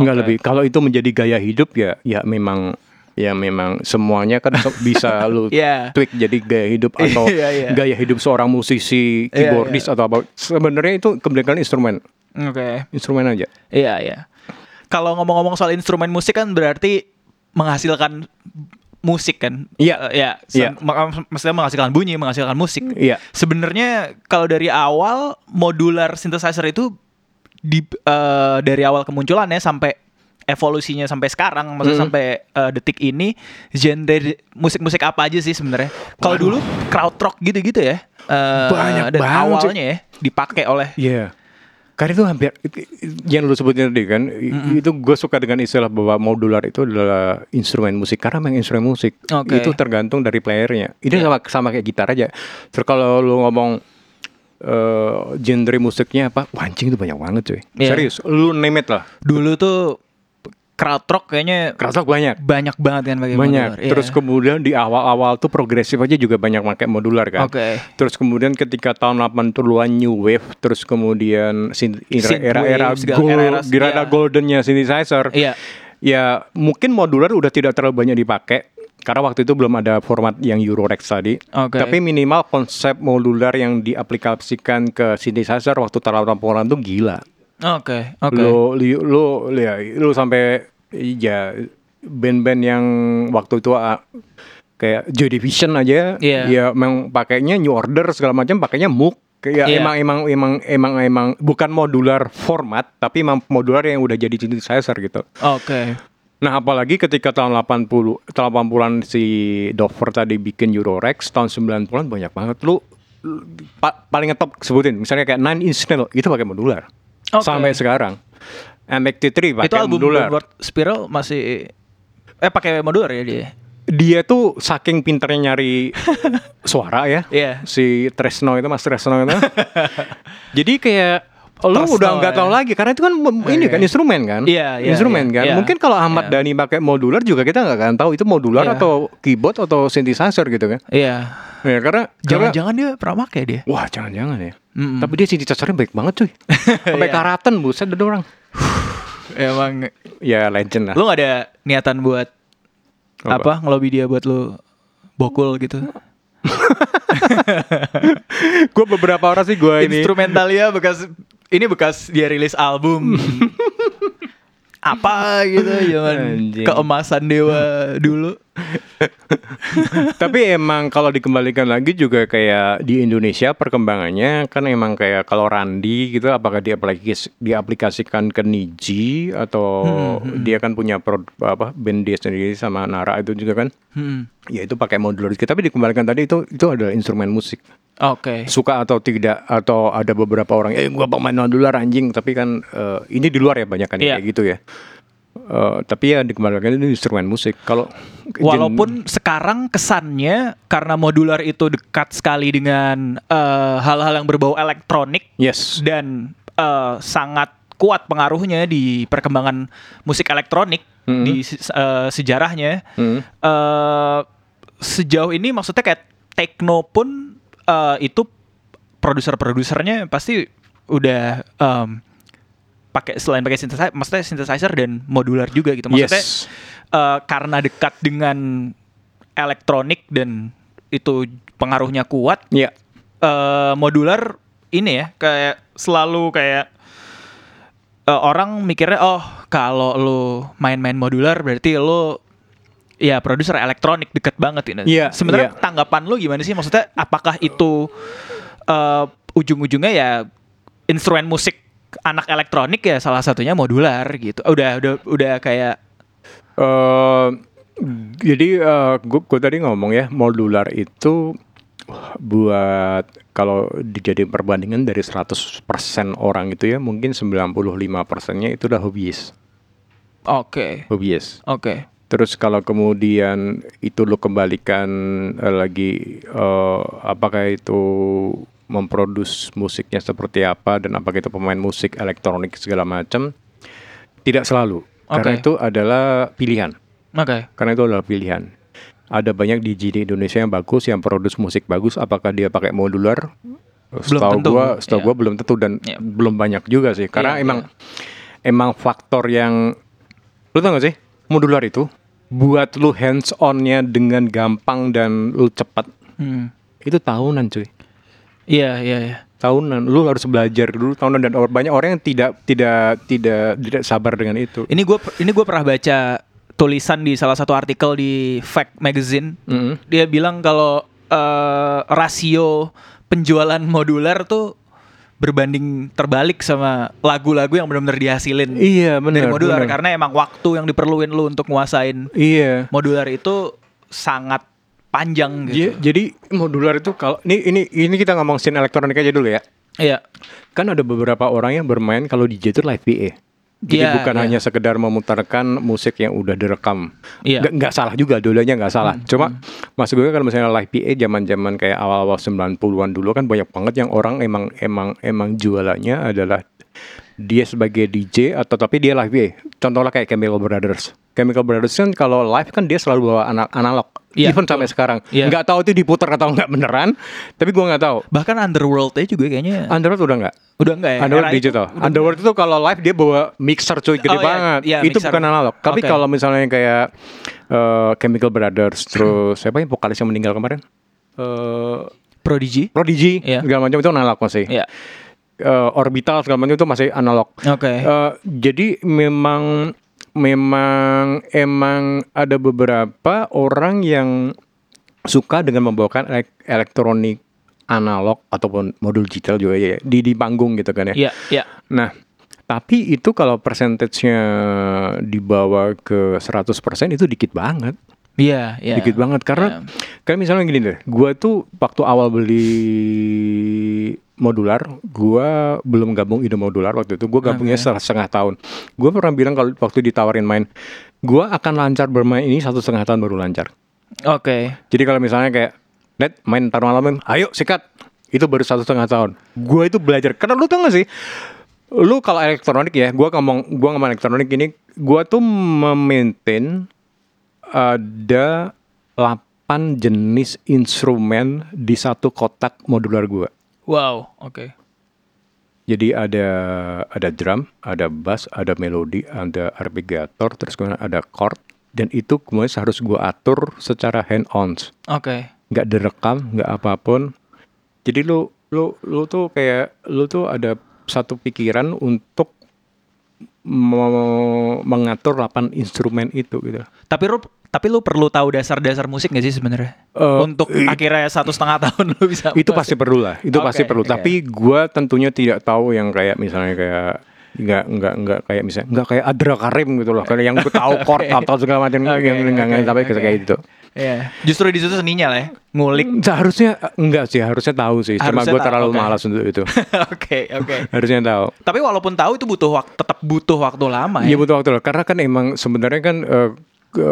nggak Oke. lebih. Kalau itu menjadi gaya hidup ya ya memang ya memang semuanya kan bisa *laughs* lu Iya. tweak jadi gaya hidup *laughs* atau Iya, iya. gaya hidup seorang musisi, Iya, keyboardist atau apa. Sebenarnya itu kebanyakan instrumen, Oke. instrumen aja. Iya, iya. Kalau ngomong-ngomong soal instrumen musik kan berarti menghasilkan musik kan? Iya. Eh, ya. Iya. Sem- mak- Maksudnya menghasilkan bunyi, menghasilkan musik. Iya. Sebenarnya kalau dari awal modular synthesizer itu di eh, dari awal kemunculannya sampai evolusinya sampai sekarang, maksudnya Hmm. sampai eh, detik ini genre musik-musik apa aja sih sebenarnya? Kalau dulu crowd rock gitu-gitu ya. eh, Banyak dan banget awalnya ya dipakai oleh Iya. Karena itu hampir yang lu sebutin tadi kan, i- itu gue suka dengan istilah bahwa modular itu adalah instrumen musik karena memang instrumen musik Oke. itu tergantung dari playernya. Ini Iya. sama sama kayak gitar aja. Terus kalau lu ngomong eh genre musiknya apa, wah, anjing itu banyak banget cuy. Iya. Serius, lu name it lah. dulu tuh crowd rock kayaknya Kerasa banyak. banyak banget kan pakai banyak. modular. Iya. Terus kemudian di awal-awal tuh progresif aja juga banyak pakai modular kan. Oke. Terus kemudian ketika tahun 80-an new wave, terus kemudian era-era era-era- era iya. goldennya synthesizer. Iya. Ya mungkin modular udah tidak terlalu banyak dipakai karena waktu itu belum ada format yang Eurorex tadi. Oke. Tapi minimal konsep modular yang diaplikasikan ke synthesizer waktu tahun 80-an tuh gila. Oke, oke. Lu lu lu ya lu sampai ya band-band yang waktu itu ah, kayak Joy Division aja Iya. ya memang pakainya New Order segala macam pakainya MOOC kayak Iya. emang emang emang emang emang bukan modular format tapi emang modular yang udah jadi synthesizer gitu. Oke. Nah, apalagi ketika tahun 80 tahun 80-an si Dover tadi bikin Eurorex, tahun 90-an banyak banget lu lu- pa- paling ngetop sebutin misalnya kayak Nine Inch Nails itu pakai modular. Oke. Sampai sekarang. MXT3 pakai Itu album modular. Downward Spiral masih eh pakai modular ya dia. Dia tuh saking pinternya nyari *laughs* suara ya. Iya. Si Tresno itu Mas Tresno itu. *laughs* Jadi kayak lu Tresno, udah nggak tahu ya. lagi karena itu kan mem- ini kan instrumen kan. Iya, iya, instrumen iya, kan. iya. Mungkin kalau Ahmad Iya. Dhani pakai modular juga kita nggak akan tahu itu modular Iya. atau keyboard atau synthesizer gitu kan. Iya. Ya karena karena- Jangan-jangan dia pernah pakai dia. Wah jangan-jangan ya. Mm-mm. Tapi dia synthesizernya baik banget cuy. *laughs* Sampai Iya. karatan buset ada orang. *sighs* Emang Ya legend lah. lu gak ada niatan buat Apa? apa, ngelobi dia buat lu bokul gitu. *laughs* gue beberapa orang sih gue ini. Instrumentalia bekas ini bekas dia rilis album. *laughs* apa gitu zaman Anjing. keemasan dewa dulu. Tapi emang kalau dikembalikan lagi juga kayak di Indonesia perkembangannya kan emang kayak kalau Randi gitu apakah dia aplikasi, diaplikasikan ke Niji atau dia kan punya pro, apa band dia sendiri sama Nara itu juga kan Hmm. ya itu pakai modular tapi dikembalikan tadi itu itu adalah instrumen musik Oke. suka atau tidak atau ada beberapa orang eh gua pemain modular anjing tapi kan eh, ini di luar ya banyak kan Iya. kayak gitu ya Eh, tapi ya dikembalikan itu instrumen musik kalau Walaupun sekarang kesannya karena modular itu dekat sekali dengan eh, hal-hal yang berbau elektronik yes dan eh, sangat kuat pengaruhnya di perkembangan musik elektronik Mhm. di se- eh, sejarahnya. Hmm. eh sejauh ini maksudnya kayak techno pun eh, itu produser-produsernya pasti udah em, pakai selain pakai synthesizer, maksudnya synthesizer dan modular juga gitu. Maksudnya Yes. eh, karena dekat dengan elektronik dan itu pengaruhnya kuat, ya eh modular ini ya kayak selalu kayak eh, orang mikirnya oh kalau lu main-main modular berarti lu ya produser elektronik deket banget ini. Iya, Sebenarnya iya. tanggapan lu gimana sih? Maksudnya apakah itu eh, ujung-ujungnya ya instrumen musik anak elektronik ya salah satunya modular gitu. Udah udah udah kayak Eh, jadi gue tadi ngomong ya modular itu buat kalau dijadiin perbandingan dari 100% orang itu ya mungkin 95 persennya itu udah hobiis oke. hobiis Oke. terus kalau kemudian itu lo kembalikan eh, lagi eh, apakah itu memproduksi musiknya seperti apa dan apakah itu pemain musik elektronik segala macam tidak selalu karena Oke. itu adalah pilihan Oke. karena itu adalah pilihan. Ada banyak DJ di Indonesia yang bagus, yang produce musik bagus. Apakah dia pakai modular? Setahu gua, setahu Iya. gua belum tentu dan Iya. belum banyak juga sih. Karena Iya, emang emang faktor yang lu tau gak sih modular itu buat lu hands onnya dengan gampang dan lu cepat Hmm. itu tahunan cuy. Iya, iya, iya. Tahunan, lu harus belajar dulu tahunan dan or- banyak orang yang tidak tidak tidak tidak sabar dengan itu. Ini gue ini gue pernah baca tulisan di salah satu artikel di Fact Magazine. Mm-mm. Dia bilang kalau eh, rasio penjualan modular tuh berbanding terbalik sama lagu-lagu yang benar-benar dihasilin Iya dari benar. modular benar. karena emang waktu yang diperluin lu untuk nguasain Iya. modular itu sangat panjang Iya, gitu. jadi modular itu kalau ini ini ini kita ngomong scene elektronik aja dulu ya. Iya. Kan ada beberapa orang yang bermain kalau DJ itu live PA. Jadi Iya, bukan iya. hanya sekedar memutarkan musik yang udah direkam. Iya. Nggak, nggak salah juga, dulunya nggak salah. Cuma maksud gue kalau misalnya live PA zaman-zaman kayak awal-awal 90-an dulu kan banyak banget yang orang emang emang emang jualannya adalah dia sebagai DJ atau tapi dia live PA. Contohnya kayak Chemical Brothers. Chemical Brothers kan kalau live kan dia selalu bawa ana- analog. Iya, Even sampai sekarang. Iya. Nggak tahu itu diputar atau nggak beneran. Tapi gua nggak tahu. Bahkan Underworld juga kayaknya Underworld udah nggak? udah enggak ya? Underworld Era itu digital. Underworld itu kalau live dia bawa mixer cuy gede Oh, banget. Iya, itu mixer. bukan analog. Tapi Oke. kalau misalnya kayak eh, Chemical Brothers terus siapa yang vokalis yang meninggal kemarin? Eh Prodigy. Prodigy Iya. segala macam itu analog masih. Iya. Eh, orbital segala macam itu masih analog. Oke. Eh, jadi memang memang emang ada beberapa orang yang suka dengan membawakan elek- elektronik analog ataupun modul digital juga ya di di panggung gitu kan ya. Iya, iya. Nah, tapi itu kalau persentasenya dibawa ke 100% itu dikit banget. Iya, iya. Dikit banget karena kayak misalnya gini deh, gua tuh waktu awal beli modular, gua belum gabung ide modular waktu itu. Gua gabungnya setengah tahun. Gua pernah bilang kalau waktu ditawarin main, gua akan lancar bermain ini satu setengah tahun baru lancar. Oke. Jadi kalau misalnya kayak Net main taruh malam, ayo sikat. Itu baru satu setengah tahun. Gue itu belajar. Karena lu tau gak sih? Lu kalau elektronik ya, gue ngomong gua ngomong elektronik ini, gue tuh memaintain ada 8 jenis instrumen di satu kotak modular gue. Wow, oke. Jadi ada ada drum, ada bass, ada melodi, ada arpeggiator, terus kemudian ada chord, dan itu kemudian harus gue atur secara hand on Oke. nggak direkam nggak apa pun jadi lu lu lu tuh kayak lu tuh ada satu pikiran untuk mengatur 8 instrumen itu gitu. Tapi lu tapi lu perlu tahu dasar-dasar musik gak sih sebenarnya? Eh, Untuk akhirnya satu setengah tahun lu bisa itu pasti perlu lah itu Oke, pasti perlu oke. tapi gua tentunya tidak tahu yang kayak misalnya kayak nggak nggak nggak kayak misalnya nggak kayak Adra Karim gitu loh kayak yang gue tahu *laughs* chord atau segala macam Oke, yang nggak nggak oke, sampai oke. kayak gitu Iya. Justru di situ seninya lah ya, ngulik. Hmm, Seharusnya eh, enggak sih, harusnya tahu sih. Harusnya Cuma gue terlalu okay. malas untuk itu. *laughs* Oke, oke. Okay, *laughs* okay. harusnya tahu. Tapi walaupun tahu itu butuh waktu tetap butuh waktu lama iya, ya. Iya, butuh waktu lama karena kan emang sebenarnya kan uh,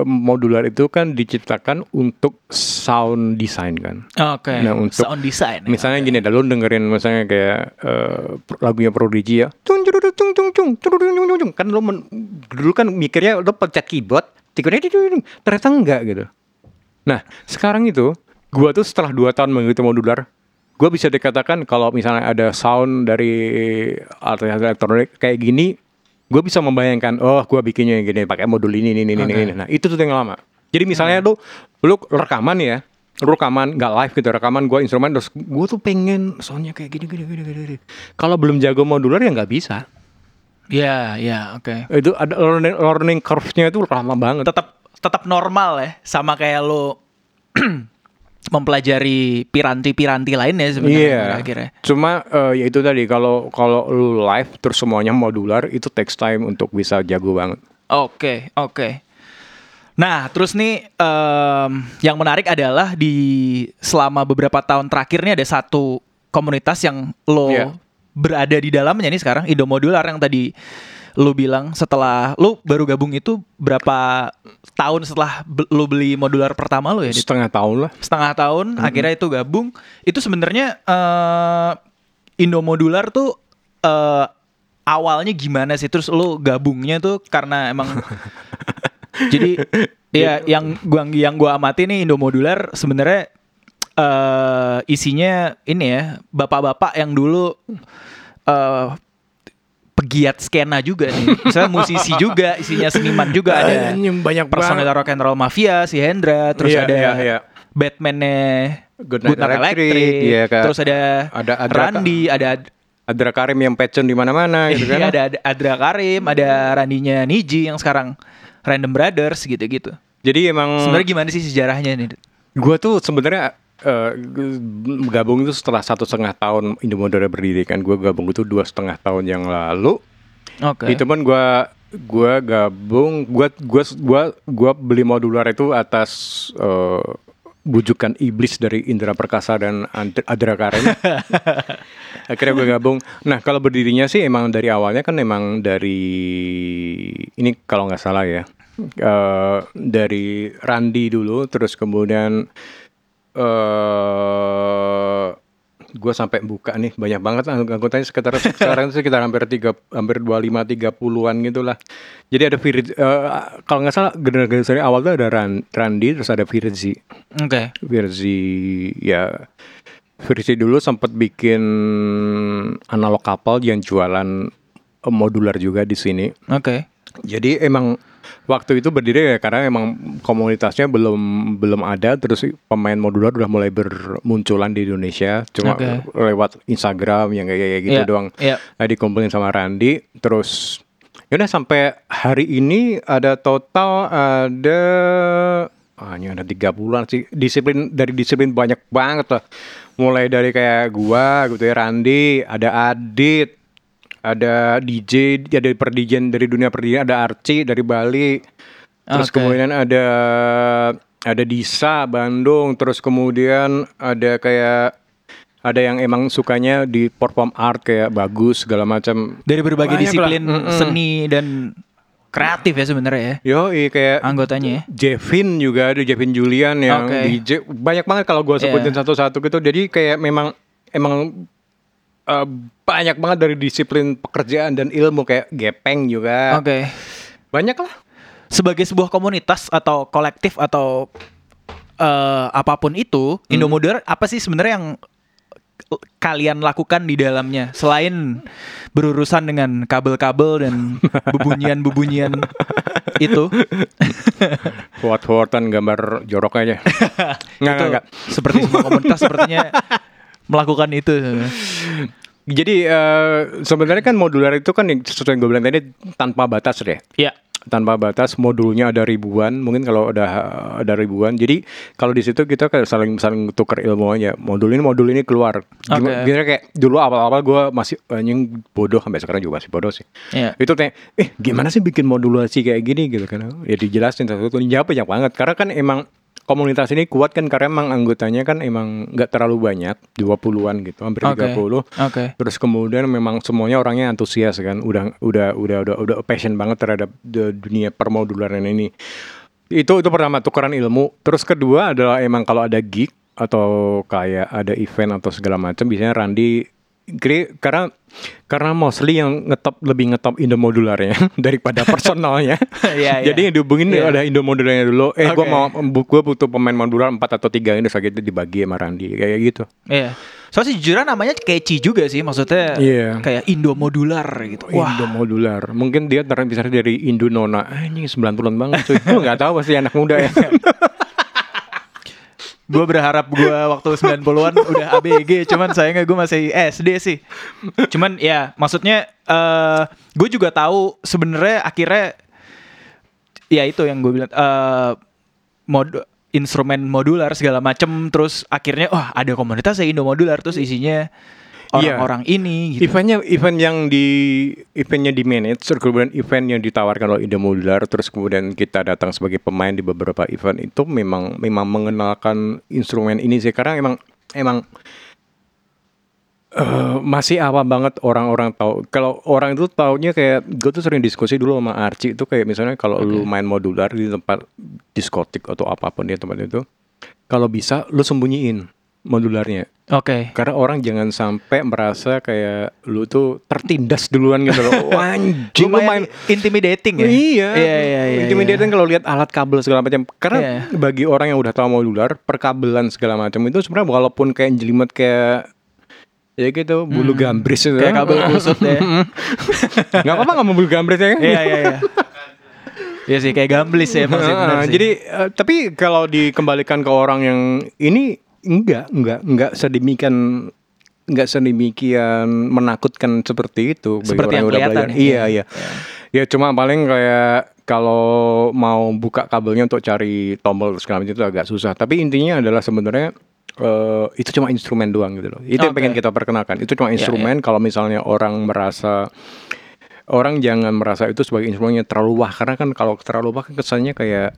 modular itu kan diciptakan untuk sound design kan. Oke. Okay. Nah, untuk sound design. Ya, misalnya okay. gini, ada dengerin misalnya kayak uh, lagunya Prodigy ya. Cung cung cung cung cung cung cung kan lu dulu kan mikirnya lu pencet keyboard, tiketnya ternyata enggak gitu. Nah sekarang itu, gua tuh setelah 2 tahun mengikuti modular, gua bisa dikatakan kalau misalnya ada sound dari alat elektronik kayak gini, gue bisa membayangkan, oh gua bikinnya gini pakai modul ini ini ini ini, Oke. ini. Nah itu tuh yang lama. Jadi misalnya lu lu rekaman ya, rekaman nggak live gitu rekaman gue instrumen terus gue tuh pengen soundnya kayak gini gini gini gini, gini. Kalau belum jago modular ya nggak bisa. Iya, iya, oke. Itu ada learning, learning curve-nya itu lama banget. Tetap tetap normal ya, sama kayak lo *clears throat* mempelajari piranti-piranti lain ya sebenarnya Iya. pada akhirnya. Cuma eh, ya itu tadi kalau kalau lu live terus semuanya modular itu takes time untuk bisa jago banget. Oke, oke. Nah, terus nih em, yang menarik adalah di selama beberapa tahun terakhir nih ada satu komunitas yang lo Iya. berada di dalamnya nih sekarang Indomodular yang tadi lo bilang setelah lo baru gabung itu berapa tahun setelah be- lo beli modular pertama lo ya? Dit? Setengah tahun lah. Setengah tahun akhirnya itu gabung. Itu sebenarnya eh Indomodular tuh eh awalnya gimana sih? Terus lo gabungnya tuh karena emang *laughs* jadi ya yang gua yang gua amati nih Indomodular sebenarnya eh isinya ini ya bapak-bapak yang dulu eh pegiat skena juga nih. Misalnya musisi juga, isinya seniman juga ada. Banyak personil rock and roll mafia si Hendra, terus Iya, ada iya, iya. Batman-nya Good Good Night Night Electric, Electric, iya, Kak. terus ada, Ada Adra- Randy, ada Adra Karim yang passion di mana-mana *laughs* gitu kan. iya, ada ada Adra Karim, ada Randinya Niji yang sekarang Random Brothers gitu-gitu. Jadi emang Sebenarnya gimana sih sejarahnya nih? Gue tuh sebenarnya eh, gu- gabung itu setelah satu setengah tahun Indomodular berdiri kan. Gue gabung itu dua setengah tahun yang lalu. Oke. Itu pun gue gua gabung, gue gua gua gua beli modular itu atas eh, bujukan iblis dari Indra Perkasa dan Adra Karim. *laughs* Akhirnya gue gabung. Nah kalau berdirinya sih emang dari awalnya kan emang dari ini kalau nggak salah ya eh, dari Randi dulu, terus kemudian eh gue sampai buka nih banyak banget ang- anggotanya sekitar sekarang itu sekitar hampir tiga hampir 25 30-an gitu lah. Jadi ada Firzi eh, kalau nggak salah generasi awal tuh ada Ran, Randi terus ada Firzi. Oke. Firzi ya Firzi dulu sempat bikin analog kapal yang jualan eh, modular juga di sini. Oke. Jadi emang waktu itu berdiri ya karena emang komunitasnya belum belum ada terus pemain modular udah mulai bermunculan di Indonesia cuma Oke. lewat Instagram yang kayak gitu Iya, doang. iya. Nah, dikumpulin sama Randi terus yaudah sampai hari ini ada total ada hanya ada tiga bulan sih disiplin dari disiplin banyak banget lah mulai dari kayak gua gitu ya Randi ada Adit ada DJ ada perdijen dari dunia perdijen ada Archie dari Bali terus Oke. kemudian ada ada Disa Bandung terus kemudian ada kayak ada yang emang sukanya di perform art kayak bagus segala macam Dari berbagai Banyak disiplin lah. Seni dan kreatif ya sebenarnya ya Yo, kayak anggotanya ya. Jevin juga ada Jevin Julian yang Oke. DJ banyak banget kalau gua sebutin Iya. satu-satu gitu. Jadi kayak memang emang eh, banyak banget dari disiplin pekerjaan dan ilmu kayak gepeng juga. Oke. Banyak lah. sebagai sebuah komunitas atau kolektif atau eh, apa pun itu, Hmm. Indomodular apa sih sebenarnya yang kalian lakukan di dalamnya selain berurusan dengan kabel-kabel dan *laughs* bebunyian-bebunyian itu? *laughs* Forward-forwardan gambar jorok aja. *laughs* Enggak, enggak. seperti semua komunitas sepertinya melakukan itu. Jadi eh, sebenarnya kan modular itu kan sesuatu yang gue bilang tadi tanpa batas deh. Iya. Tanpa batas modulnya ada ribuan, mungkin kalau ada ada ribuan. Jadi kalau di situ kita kayak saling saling tukar ilmu aja. Modul ini modul ini keluar. Oke. gimana kayak dulu awal-awal gue masih anjing bodoh sampai sekarang juga masih bodoh sih. Iya. Itu tanya, eh gimana sih bikin modulasi kayak gini gitu kan? Ya dijelasin satu-satu. Jawab banyak banget. Karena kan emang komunitas ini kuat kan karena emang anggotanya kan emang nggak terlalu banyak, 20-an gitu, hampir Oke. 30. Oke. Terus kemudian memang semuanya orangnya antusias kan, udah udah udah udah udah passion banget terhadap dunia permodularan ini. Itu itu pertama tukeran ilmu. Terus kedua adalah emang kalau ada gig atau kayak ada event atau segala macam biasanya Randi kri- karena karena mostly yang ngetop lebih ngetop Indo modularnya *laughs* daripada personalnya. *laughs* Iya, iya. Jadi yang dihubungin ada Indo modularnya dulu. Eh gua Oke. mau gua butuh pemain modular 4 atau 3 ini sakit dibagi sama Randi kayak gitu. Iya. Soalnya sejujurnya namanya catchy juga sih, maksudnya Iya. kayak Indo modular gitu. Wah. Indo modular. Mungkin dia terinspirasi dari Indo Nona. Ah, ini 90-an banget cuy. Gue nggak tahu pasti anak muda ya. *laughs* Gue berharap gue waktu 90-an udah ABG, cuman sayangnya gue masih SD sih. Cuman ya maksudnya eh gue juga tahu sebenarnya akhirnya ya itu yang gue bilang eh mod instrumen modular segala macem terus akhirnya wah ada komunitas ya Indo modular terus isinya Iya. orang-orang ini gitu. Eventnya event yang di eventnya di manage, terus kemudian event yang ditawarkan oleh Indo Modular, terus kemudian kita datang sebagai pemain di beberapa event itu memang memang mengenalkan instrumen ini sih karena emang emang eh, masih awam banget orang-orang tahu. Kalau orang itu taunya kayak gue tuh sering diskusi dulu sama Archie itu kayak misalnya kalau lu main modular di tempat diskotik atau apa pun di tempat itu, kalau bisa lu sembunyiin modularnya. Oke. Karena orang jangan sampai merasa kayak lu tuh tertindas duluan gitu loh. *laughs* Anjing lu main intimidating ya. Iya, Iya iya iya. intimidating kalau lihat alat kabel segala macam. Karena Iya. bagi orang yang udah tahu modular, perkabelan segala macam itu sebenarnya walaupun kayak jelimet kayak ya gitu bulu gambris itu. Hmm. Kayak kabel kusut ya. *laughs* Nggak apa-apa nggak mau bulu gambris ya kan? Iya iya iya. Iya sih kayak gamblis ya emang sih benar Ah, sih. Jadi eh, tapi kalau dikembalikan ke orang yang ini enggak enggak enggak sedemikian enggak sedemikian menakutkan seperti itu Seperti yang udah kelihatan ya. Iya iya. Ya cuma paling kayak kalau mau buka kabelnya untuk cari tombol segala macam itu agak susah. Tapi intinya adalah sebenarnya eh, itu cuma instrumen doang gitu loh. Itu yang Oke. pengen kita perkenalkan. Itu cuma Iya, instrumen. Kalau misalnya orang merasa orang jangan merasa itu sebagai instrumennya terlalu wah karena kan kalau terlalu wah kan kesannya kayak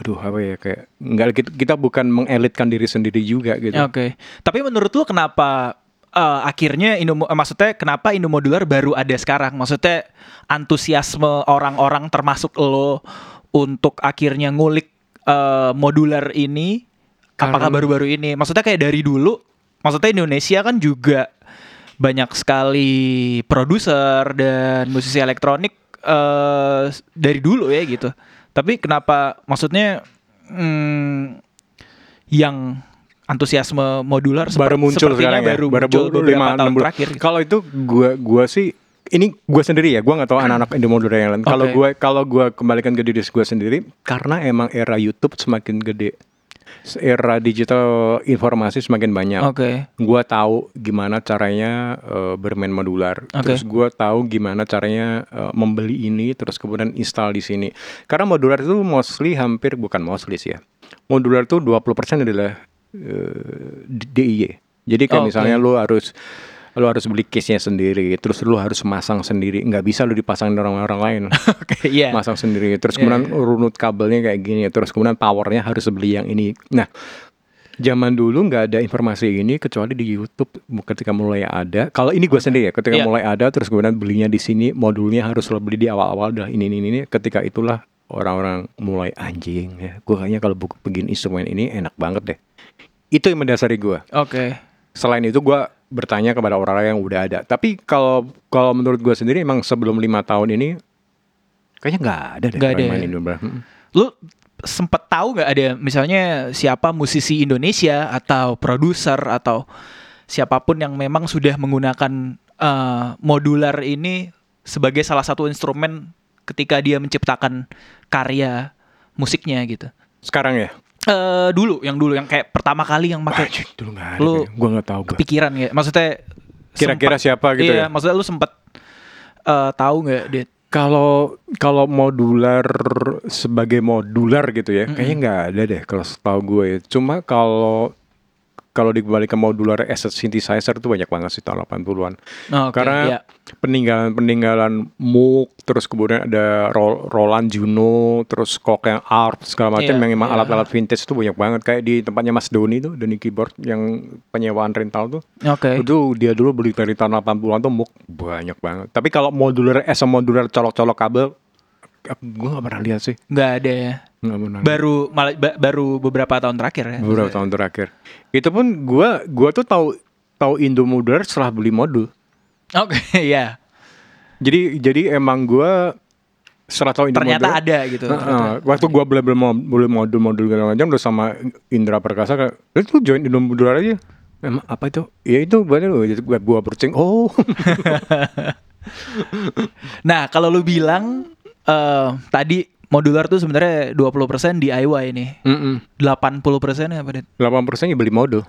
aduh apa ya kayak nggak kita, kita bukan mengelitkan diri sendiri juga gitu. Oke. Tapi menurut lu kenapa eh, akhirnya Indo eh, maksudnya kenapa Indo modular baru ada sekarang? Maksudnya antusiasme orang-orang termasuk lo untuk akhirnya ngulik eh, modular ini apakah Karena- baru-baru ini? Maksudnya kayak dari dulu maksudnya Indonesia kan juga banyak sekali produser dan musisi elektronik eh dari dulu ya gitu. Tapi kenapa maksudnya hmm, yang antusiasme modular baru muncul sekarang ya. baru muncul bu- beberapa lima, tahun bulan. terakhir. gitu. Kalau itu gua gua sih ini gua sendiri ya, gua nggak tahu anak-anak Indomodular yang lain. Kalau Oke. gua kalau gua kembalikan ke diri gua sendiri karena emang era YouTube semakin gede. Era digital informasi semakin banyak. Oke. Gua tahu gimana caranya eh, bermain modular. Oke. Terus gua tahu gimana caranya eh, membeli ini terus kemudian install di sini. Karena modular itu mostly hampir bukan mostly sih ya. Modular itu 20% adalah eh, DIY. Jadi kayak Oke. misalnya lu harus lu harus beli case-nya sendiri, terus lu harus masang sendiri, nggak bisa lu dipasangin orang-orang lain. *laughs* Oke, iya. masang sendiri. Terus Iya, kemudian runut kabelnya kayak gini terus kemudian powernya harus beli yang ini. Nah zaman dulu nggak ada informasi ini kecuali di YouTube ketika mulai ada. Kalau ini gue sendiri ya ketika Iya. mulai ada terus kemudian belinya di sini modulnya harus lo beli di awal-awal udah ini ini ini ketika itulah orang-orang mulai anjing ya gue kayaknya kalau buku begini instrumen ini enak banget deh. Itu yang mendasari gue Oke. selain itu gue bertanya kepada orang-orang yang udah ada tapi kalau kalau menurut gue sendiri emang sebelum lima tahun ini kayaknya nggak ada deh orang ada main ya? Indonesia. Lu sempet tahu nggak ada misalnya siapa musisi Indonesia atau produser atau siapa pun yang memang sudah menggunakan eh, modular ini sebagai salah satu instrumen ketika dia menciptakan karya musiknya gitu. sekarang ya Eh dulu yang dulu yang kayak pertama kali yang pakai dulu nggak ada Lu gue nggak tahu gue pikiran ya. Maksudnya Kira-kira siapa gitu iya, ya? maksudnya lu sempet eh, tahu nggak, Dit? Kalau kalau modular sebagai modular gitu ya, kayaknya nggak ada deh kalau setahu gue. ya. Cuma kalau kalau dikembali ke modular as a synthesizer itu banyak banget sih tahun 80-an. Oh, oke, Karena iya. peninggalan-peninggalan Moog, terus kemudian ada Ro- Roland Juno, terus kok yang ARP segala macam Iya, yang emang iya. alat-alat vintage itu banyak banget kayak di tempatnya Mas Doni tuh, Doni Keyboard yang penyewaan rental tuh. Oke. Itu dia dulu beli dari tahun 80-an tuh Moog banyak banget. Tapi kalau modular as a modular colok-colok kabel gue gak pernah lihat sih. Nggak ada ya. Nggak. Baru malah ba- baru beberapa tahun terakhir ya. beberapa tahun terakhir. Itu pun gua gua tuh tahu tahu Indo modular setelah beli modul. Oke, *laughs* iya. Jadi jadi emang gua setelah tahu Indo Ternyata modular, ada gitu. Heeh. ternyata. waktu gua beli beli mo- beli modul-modul segala macam udah sama Indra Perkasa kayak lu tuh join Indo modular aja. Emang apa itu? Ya itu berarti lu gua gua percing. Oh. *laughs* Nah, kalau lu bilang eh tadi modular tuh sebenarnya 20% DIY nih. Mm-mm. 80% apa, Dit? 8% ya beli modul.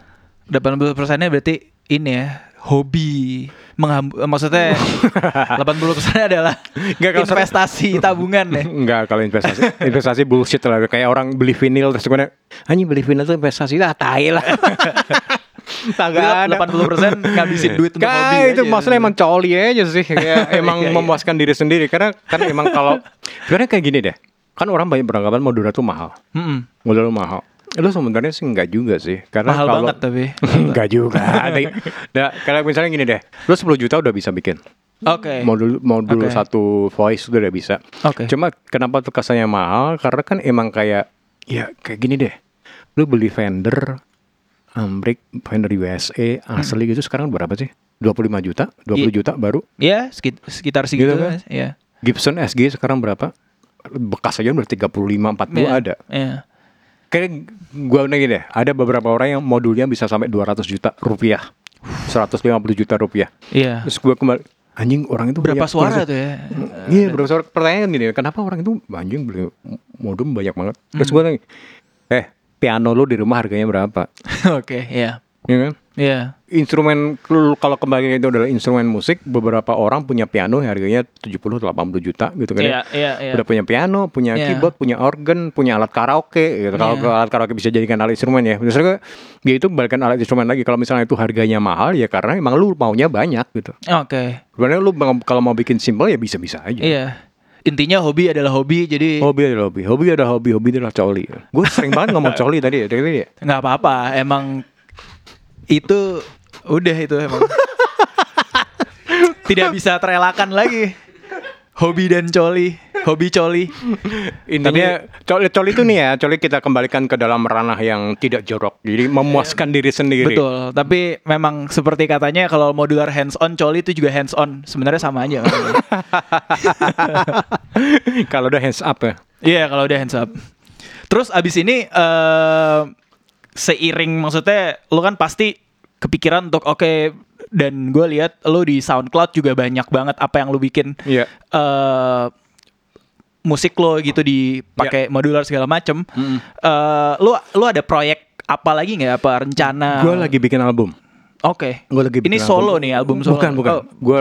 80 persennya berarti ini ya hobi mengham maksudnya *laughs* 80 persennya adalah Nggak, kalau investasi tabungan ya *laughs* Enggak kalau investasi investasi bullshit lah kayak orang beli vinil terus kemudian anjing beli vinil tuh investasi lah tai lah. *laughs* Ada. 80 persen ngabisin duit untuk Gak, hobi itu aja. maksudnya emang coli aja sih kayak emang Iya, iya. memuaskan diri sendiri karena kan emang kalau sebenarnya kayak gini deh kan orang banyak beranggapan modular tuh mahal. Mm-mm. modular tuh mahal. Lu sebenarnya sih enggak juga sih karena mahal kalau banget tapi. *laughs* Enggak juga. *laughs* Nah, kalau misalnya gini deh lu 10 juta udah bisa bikin. Oke. Modul modul Oke. satu voice udah bisa. Oke. cuma kenapa tuh kesannya mahal? Karena kan emang kayak ya kayak gini deh. Lu beli Fender Amrik Fender USA asli gitu sekarang berapa sih? 25 juta? 20 Iya. juta baru? Ya sekit- sekitar segitu Gitu kan? ya Gibson SG sekarang berapa bekas aja udah 35 40 Iya, ada iya. kayak gua nanya deh ada beberapa orang yang modulnya bisa sampai 200 juta rupiah 150 juta rupiah iya terus gua kembali anjing orang itu berapa banyak suara tuh ya Iya, berapa suara pertanyaan gini, kenapa orang itu anjing beli modem banyak banget? Terus Hmm. gue nanya, eh piano lu di rumah harganya berapa? *laughs* oke iya Iya kan? Iya Instrumen lu- kalau kembali itu adalah instrumen musik, beberapa orang punya piano harganya 70 80 juta gitu kan. iya ya. iya iya Udah punya piano, punya Iya. keyboard, punya organ, punya alat karaoke gitu. Kalau kalau alat karaoke bisa jadikan alat instrumen ya. Terus gue, ya itu balikan alat instrumen lagi. Kalau misalnya itu harganya mahal ya karena emang lu maunya banyak gitu. oke Sebenarnya lu kalau mau bikin simple ya bisa-bisa aja. iya intinya hobi adalah hobi jadi Hobi adalah hobi, hobi adalah hobi, hobi adalah coli. Gue sering banget ngomong *laughs* coli tadi ya, tadi ya. nggak apa-apa emang itu udah itu emang tidak bisa terelakkan lagi hobi dan coli hobi coli Intinya coli, coli itu nih ya, coli kita kembalikan ke dalam ranah yang tidak jorok. Jadi memuaskan diri sendiri. betul tapi memang seperti katanya kalau modular hands on coli itu juga hands on sebenarnya sama aja *laughs* kalau udah hands up ya. Iya kalau udah hands up. Terus abis ini eh seiring maksudnya lu kan pasti kepikiran untuk oke dan gue lihat lu di SoundCloud juga banyak banget apa yang lu bikin Iya. eh musik lo gitu dipakai modular segala macem. Mm-mm. Eh, lu lu ada proyek apa lagi nggak apa rencana? Gue lagi bikin album. Oke. Gue lagi Ini bikin solo nih album solo. Bukan, bukan. Oh, Gue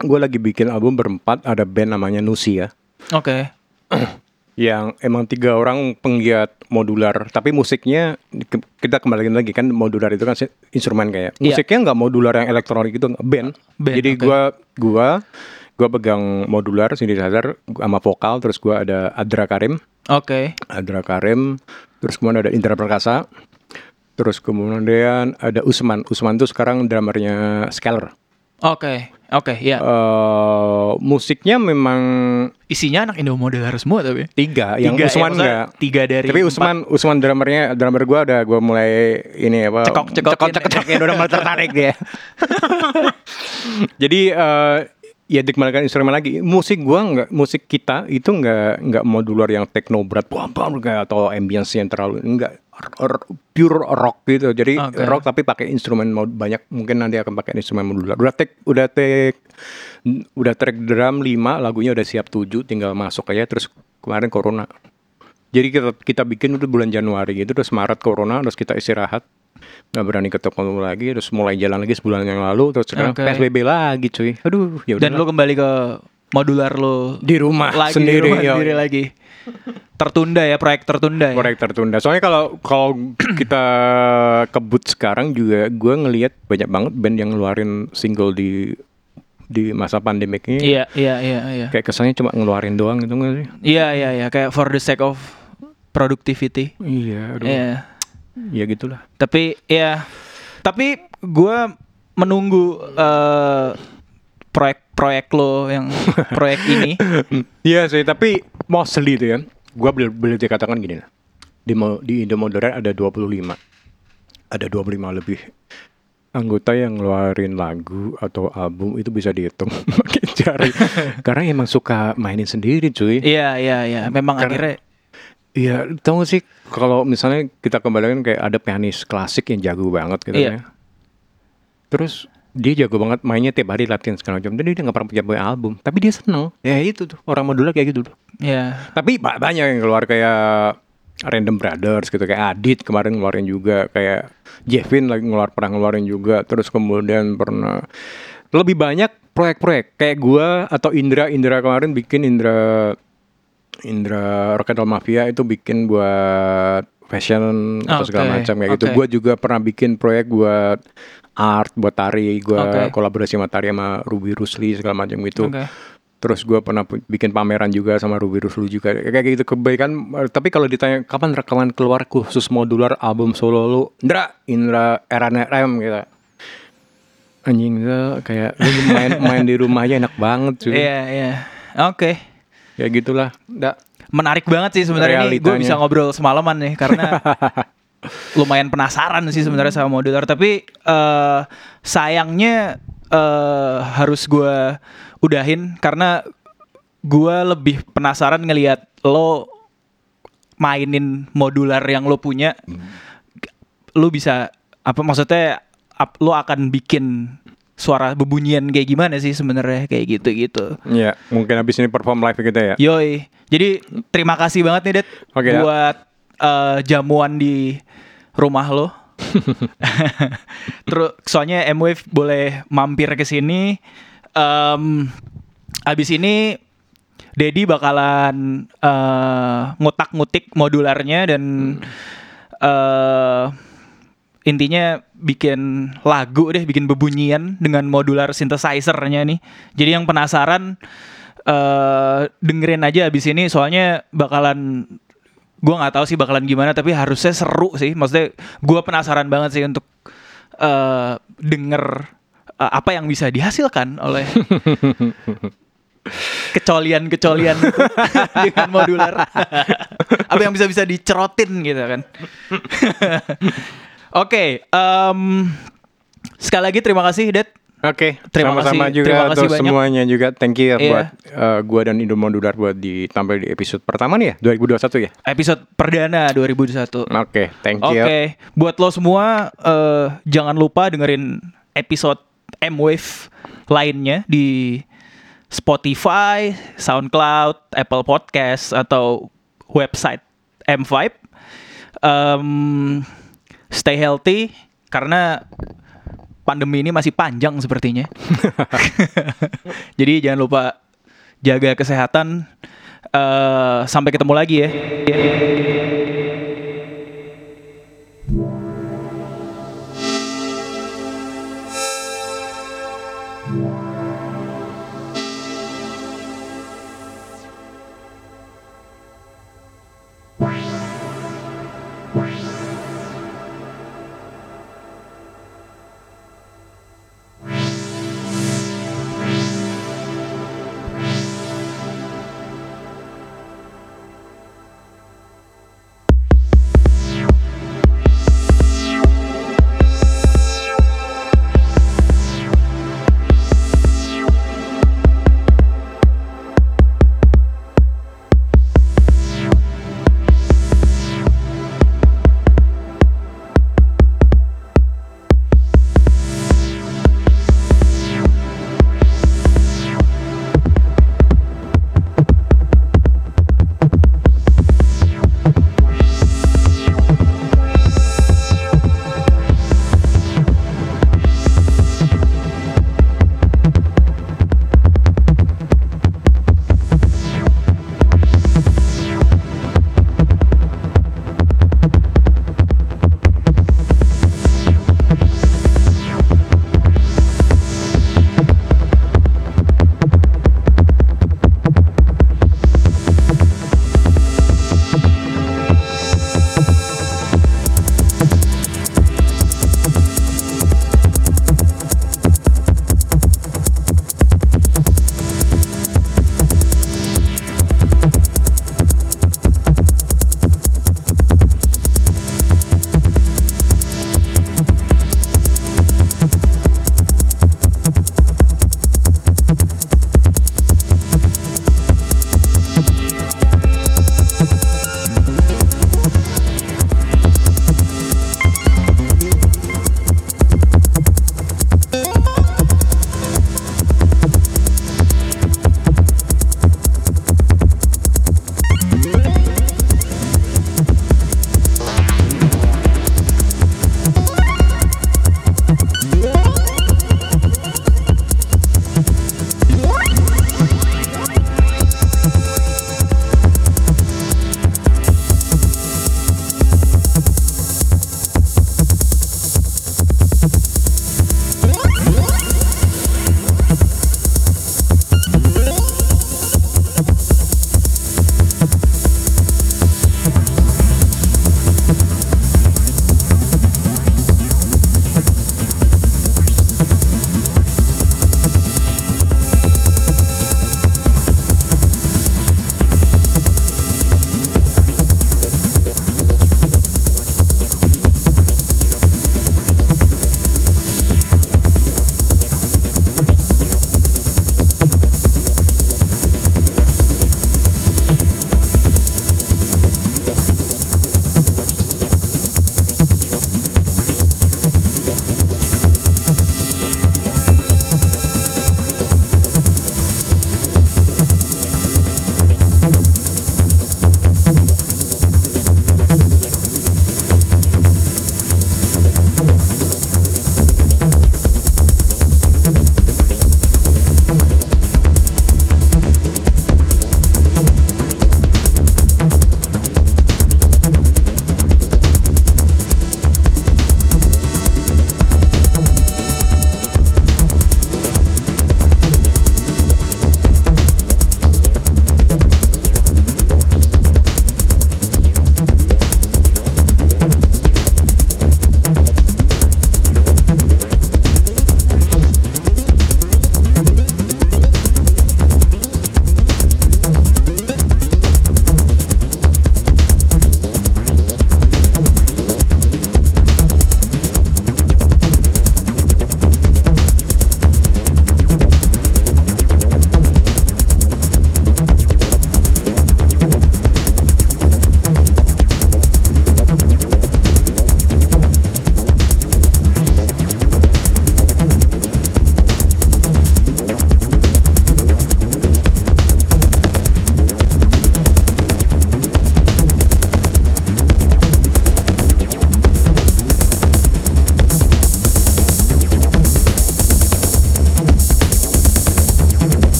gue lagi bikin album berempat. Ada band namanya Nusia. Oke. *clears throat* yang emang tiga orang penggiat modular tapi musiknya kita kembaliin lagi kan modular itu kan instrumen kayak Iya. musiknya nggak modular yang elektronik itu band. Band, jadi oke. gua gua gua pegang modular synthesizer sama vokal terus gua ada Adra Karim Oke. Adra Karim terus kemudian ada Indra Perkasa terus kemudian ada Usman Usman tuh sekarang drummernya Scalar Oke. Oke, ya. Eh, musiknya memang Isinya anak Indo modular semua tapi. tiga, yang Tiga, ya, Usman maksudnya enggak tiga dari Tapi empat. Usman Usman drummernya drummer gua ada gua mulai ini apa Cekok-cekokin. cekok cekokin udah mulai tertarik dia. *laughs* Jadi eh ya dikembalikan instrumen lagi. Musik gua nggak musik kita itu nggak nggak modular yang techno berat bam bam kayak atau ambience yang terlalu enggak pure rock gitu. Jadi Oke. rock tapi pakai instrumen mod banyak mungkin nanti akan pakai instrumen modular. Udah take udah take udah track drum 5 lagunya udah siap 7 tinggal masuk aja terus kemarin corona. Jadi kita kita bikin itu bulan Januari gitu terus Maret corona terus kita istirahat. Nggak berani ketemu lagi terus mulai jalan lagi sebulan yang lalu terus sekarang Oke. PSBB lagi cuy aduh ya Dan lu kembali ke modular lu di rumah lagi sendiri di rumah yo. sendiri lagi. Tertunda ya proyek tertunda ya. proyek tertunda soalnya kalau kalau *clears throat* kita kebut sekarang juga gue ngelihat banyak banget band yang ngeluarin single di di masa pandemik ini Iya, iya, iya, iya. kayak kesannya cuma ngeluarin doang gitu nggak sih Iya, iya, iya, kayak for the sake of productivity. iya aduh Iya. Ya gitulah Tapi ya tapi gua menunggu eh, proyek-proyek lo yang *laughs* proyek ini. Iya sih, tapi mostly itu ya. Gua boleh boleh dikatakan gini lah. Di di Indo Modern ada 25. Ada 25 lebih anggota yang ngeluarin lagu atau album itu bisa dihitung *laughs* pakai jari. *laughs* Karena emang suka mainin sendiri, cuy. Iya, iya, iya. Memang Karena- akhirnya Iya, tau gak sih kalau misalnya kita kembalikan kayak ada pianis klasik yang jago banget gitu Iya. ya. Terus dia jago banget mainnya tiap hari latihan segala macam. Dan dia nggak pernah punya album, tapi dia seneng. Ya itu tuh orang modular kayak gitu tuh. ya Tapi ba- banyak yang keluar kayak Random Brothers gitu kayak Adit kemarin ngeluarin juga kayak Jevin lagi ngeluar pernah ngeluarin juga terus kemudian pernah lebih banyak proyek-proyek kayak gua atau Indra Indra kemarin bikin Indra Indra Rock and Roll Mafia itu bikin buat fashion atau segala macam kayak gitu. oke. Gua juga pernah bikin proyek buat art buat tari, gua Oke. kolaborasi sama tari sama Ruby Rusli segala macam gitu. Oke. Terus gue pernah bikin pameran juga sama Ruby Rusli juga kayak gitu kebaikan. Tapi kalau ditanya kapan rekaman keluar khusus modular album solo lu, Indra, Indra era RM gitu. Anjing tuh kayak lu main main di rumah aja enak banget cuy. Iya, iya. Oke. Ya gitulah. Nggak. Menarik banget sih sebenarnya ini. Gue bisa ngobrol semalaman nih karena *laughs* lumayan penasaran sih sebenarnya sama modular tapi eh sayangnya eh harus gue udahin karena gue lebih penasaran ngelihat lo mainin modular yang lo punya. Lo bisa apa maksudnya ap- lo akan bikin suara bebunyian kayak gimana sih sebenarnya kayak gitu gitu Ya, mungkin habis ini perform live kita ya. Yoi. Jadi terima kasih banget nih Det Oke, ya. buat eh, jamuan di rumah lo. *laughs* Terus soalnya M-Wave boleh mampir ke sini. Em, abis ini Dedi bakalan eh, ngutak-ngutik modularnya dan eh intinya bikin lagu deh, bikin bebunyian dengan modular synthesizer-nya nih. Jadi yang penasaran eh dengerin aja abis ini soalnya bakalan gua nggak tahu sih bakalan gimana tapi harusnya seru sih. Maksudnya gua penasaran banget sih untuk eh denger eh, apa yang bisa dihasilkan oleh *laughs* kecolian-kecolian *laughs* dengan modular. apa yang bisa bisa dicerotin gitu kan. *laughs* Oke, em, sekali lagi terima kasih Det. Oke, Terima sama-sama kasih- juga terima kasih banyak. semuanya juga. Thank you ya Iya. buat eh, gua dan Indo Modular buat ditampil di episode pertama nih ya, 2021 ya. Episode perdana 2021. Oke, thank Oke, you. buat lo semua eh, jangan lupa dengerin episode M-Wave lainnya di Spotify, SoundCloud, Apple Podcast atau website M5. Em, stay healthy karena pandemi ini masih panjang sepertinya. *laughs* Jadi jangan lupa jaga kesehatan. Eh, sampai ketemu lagi ya.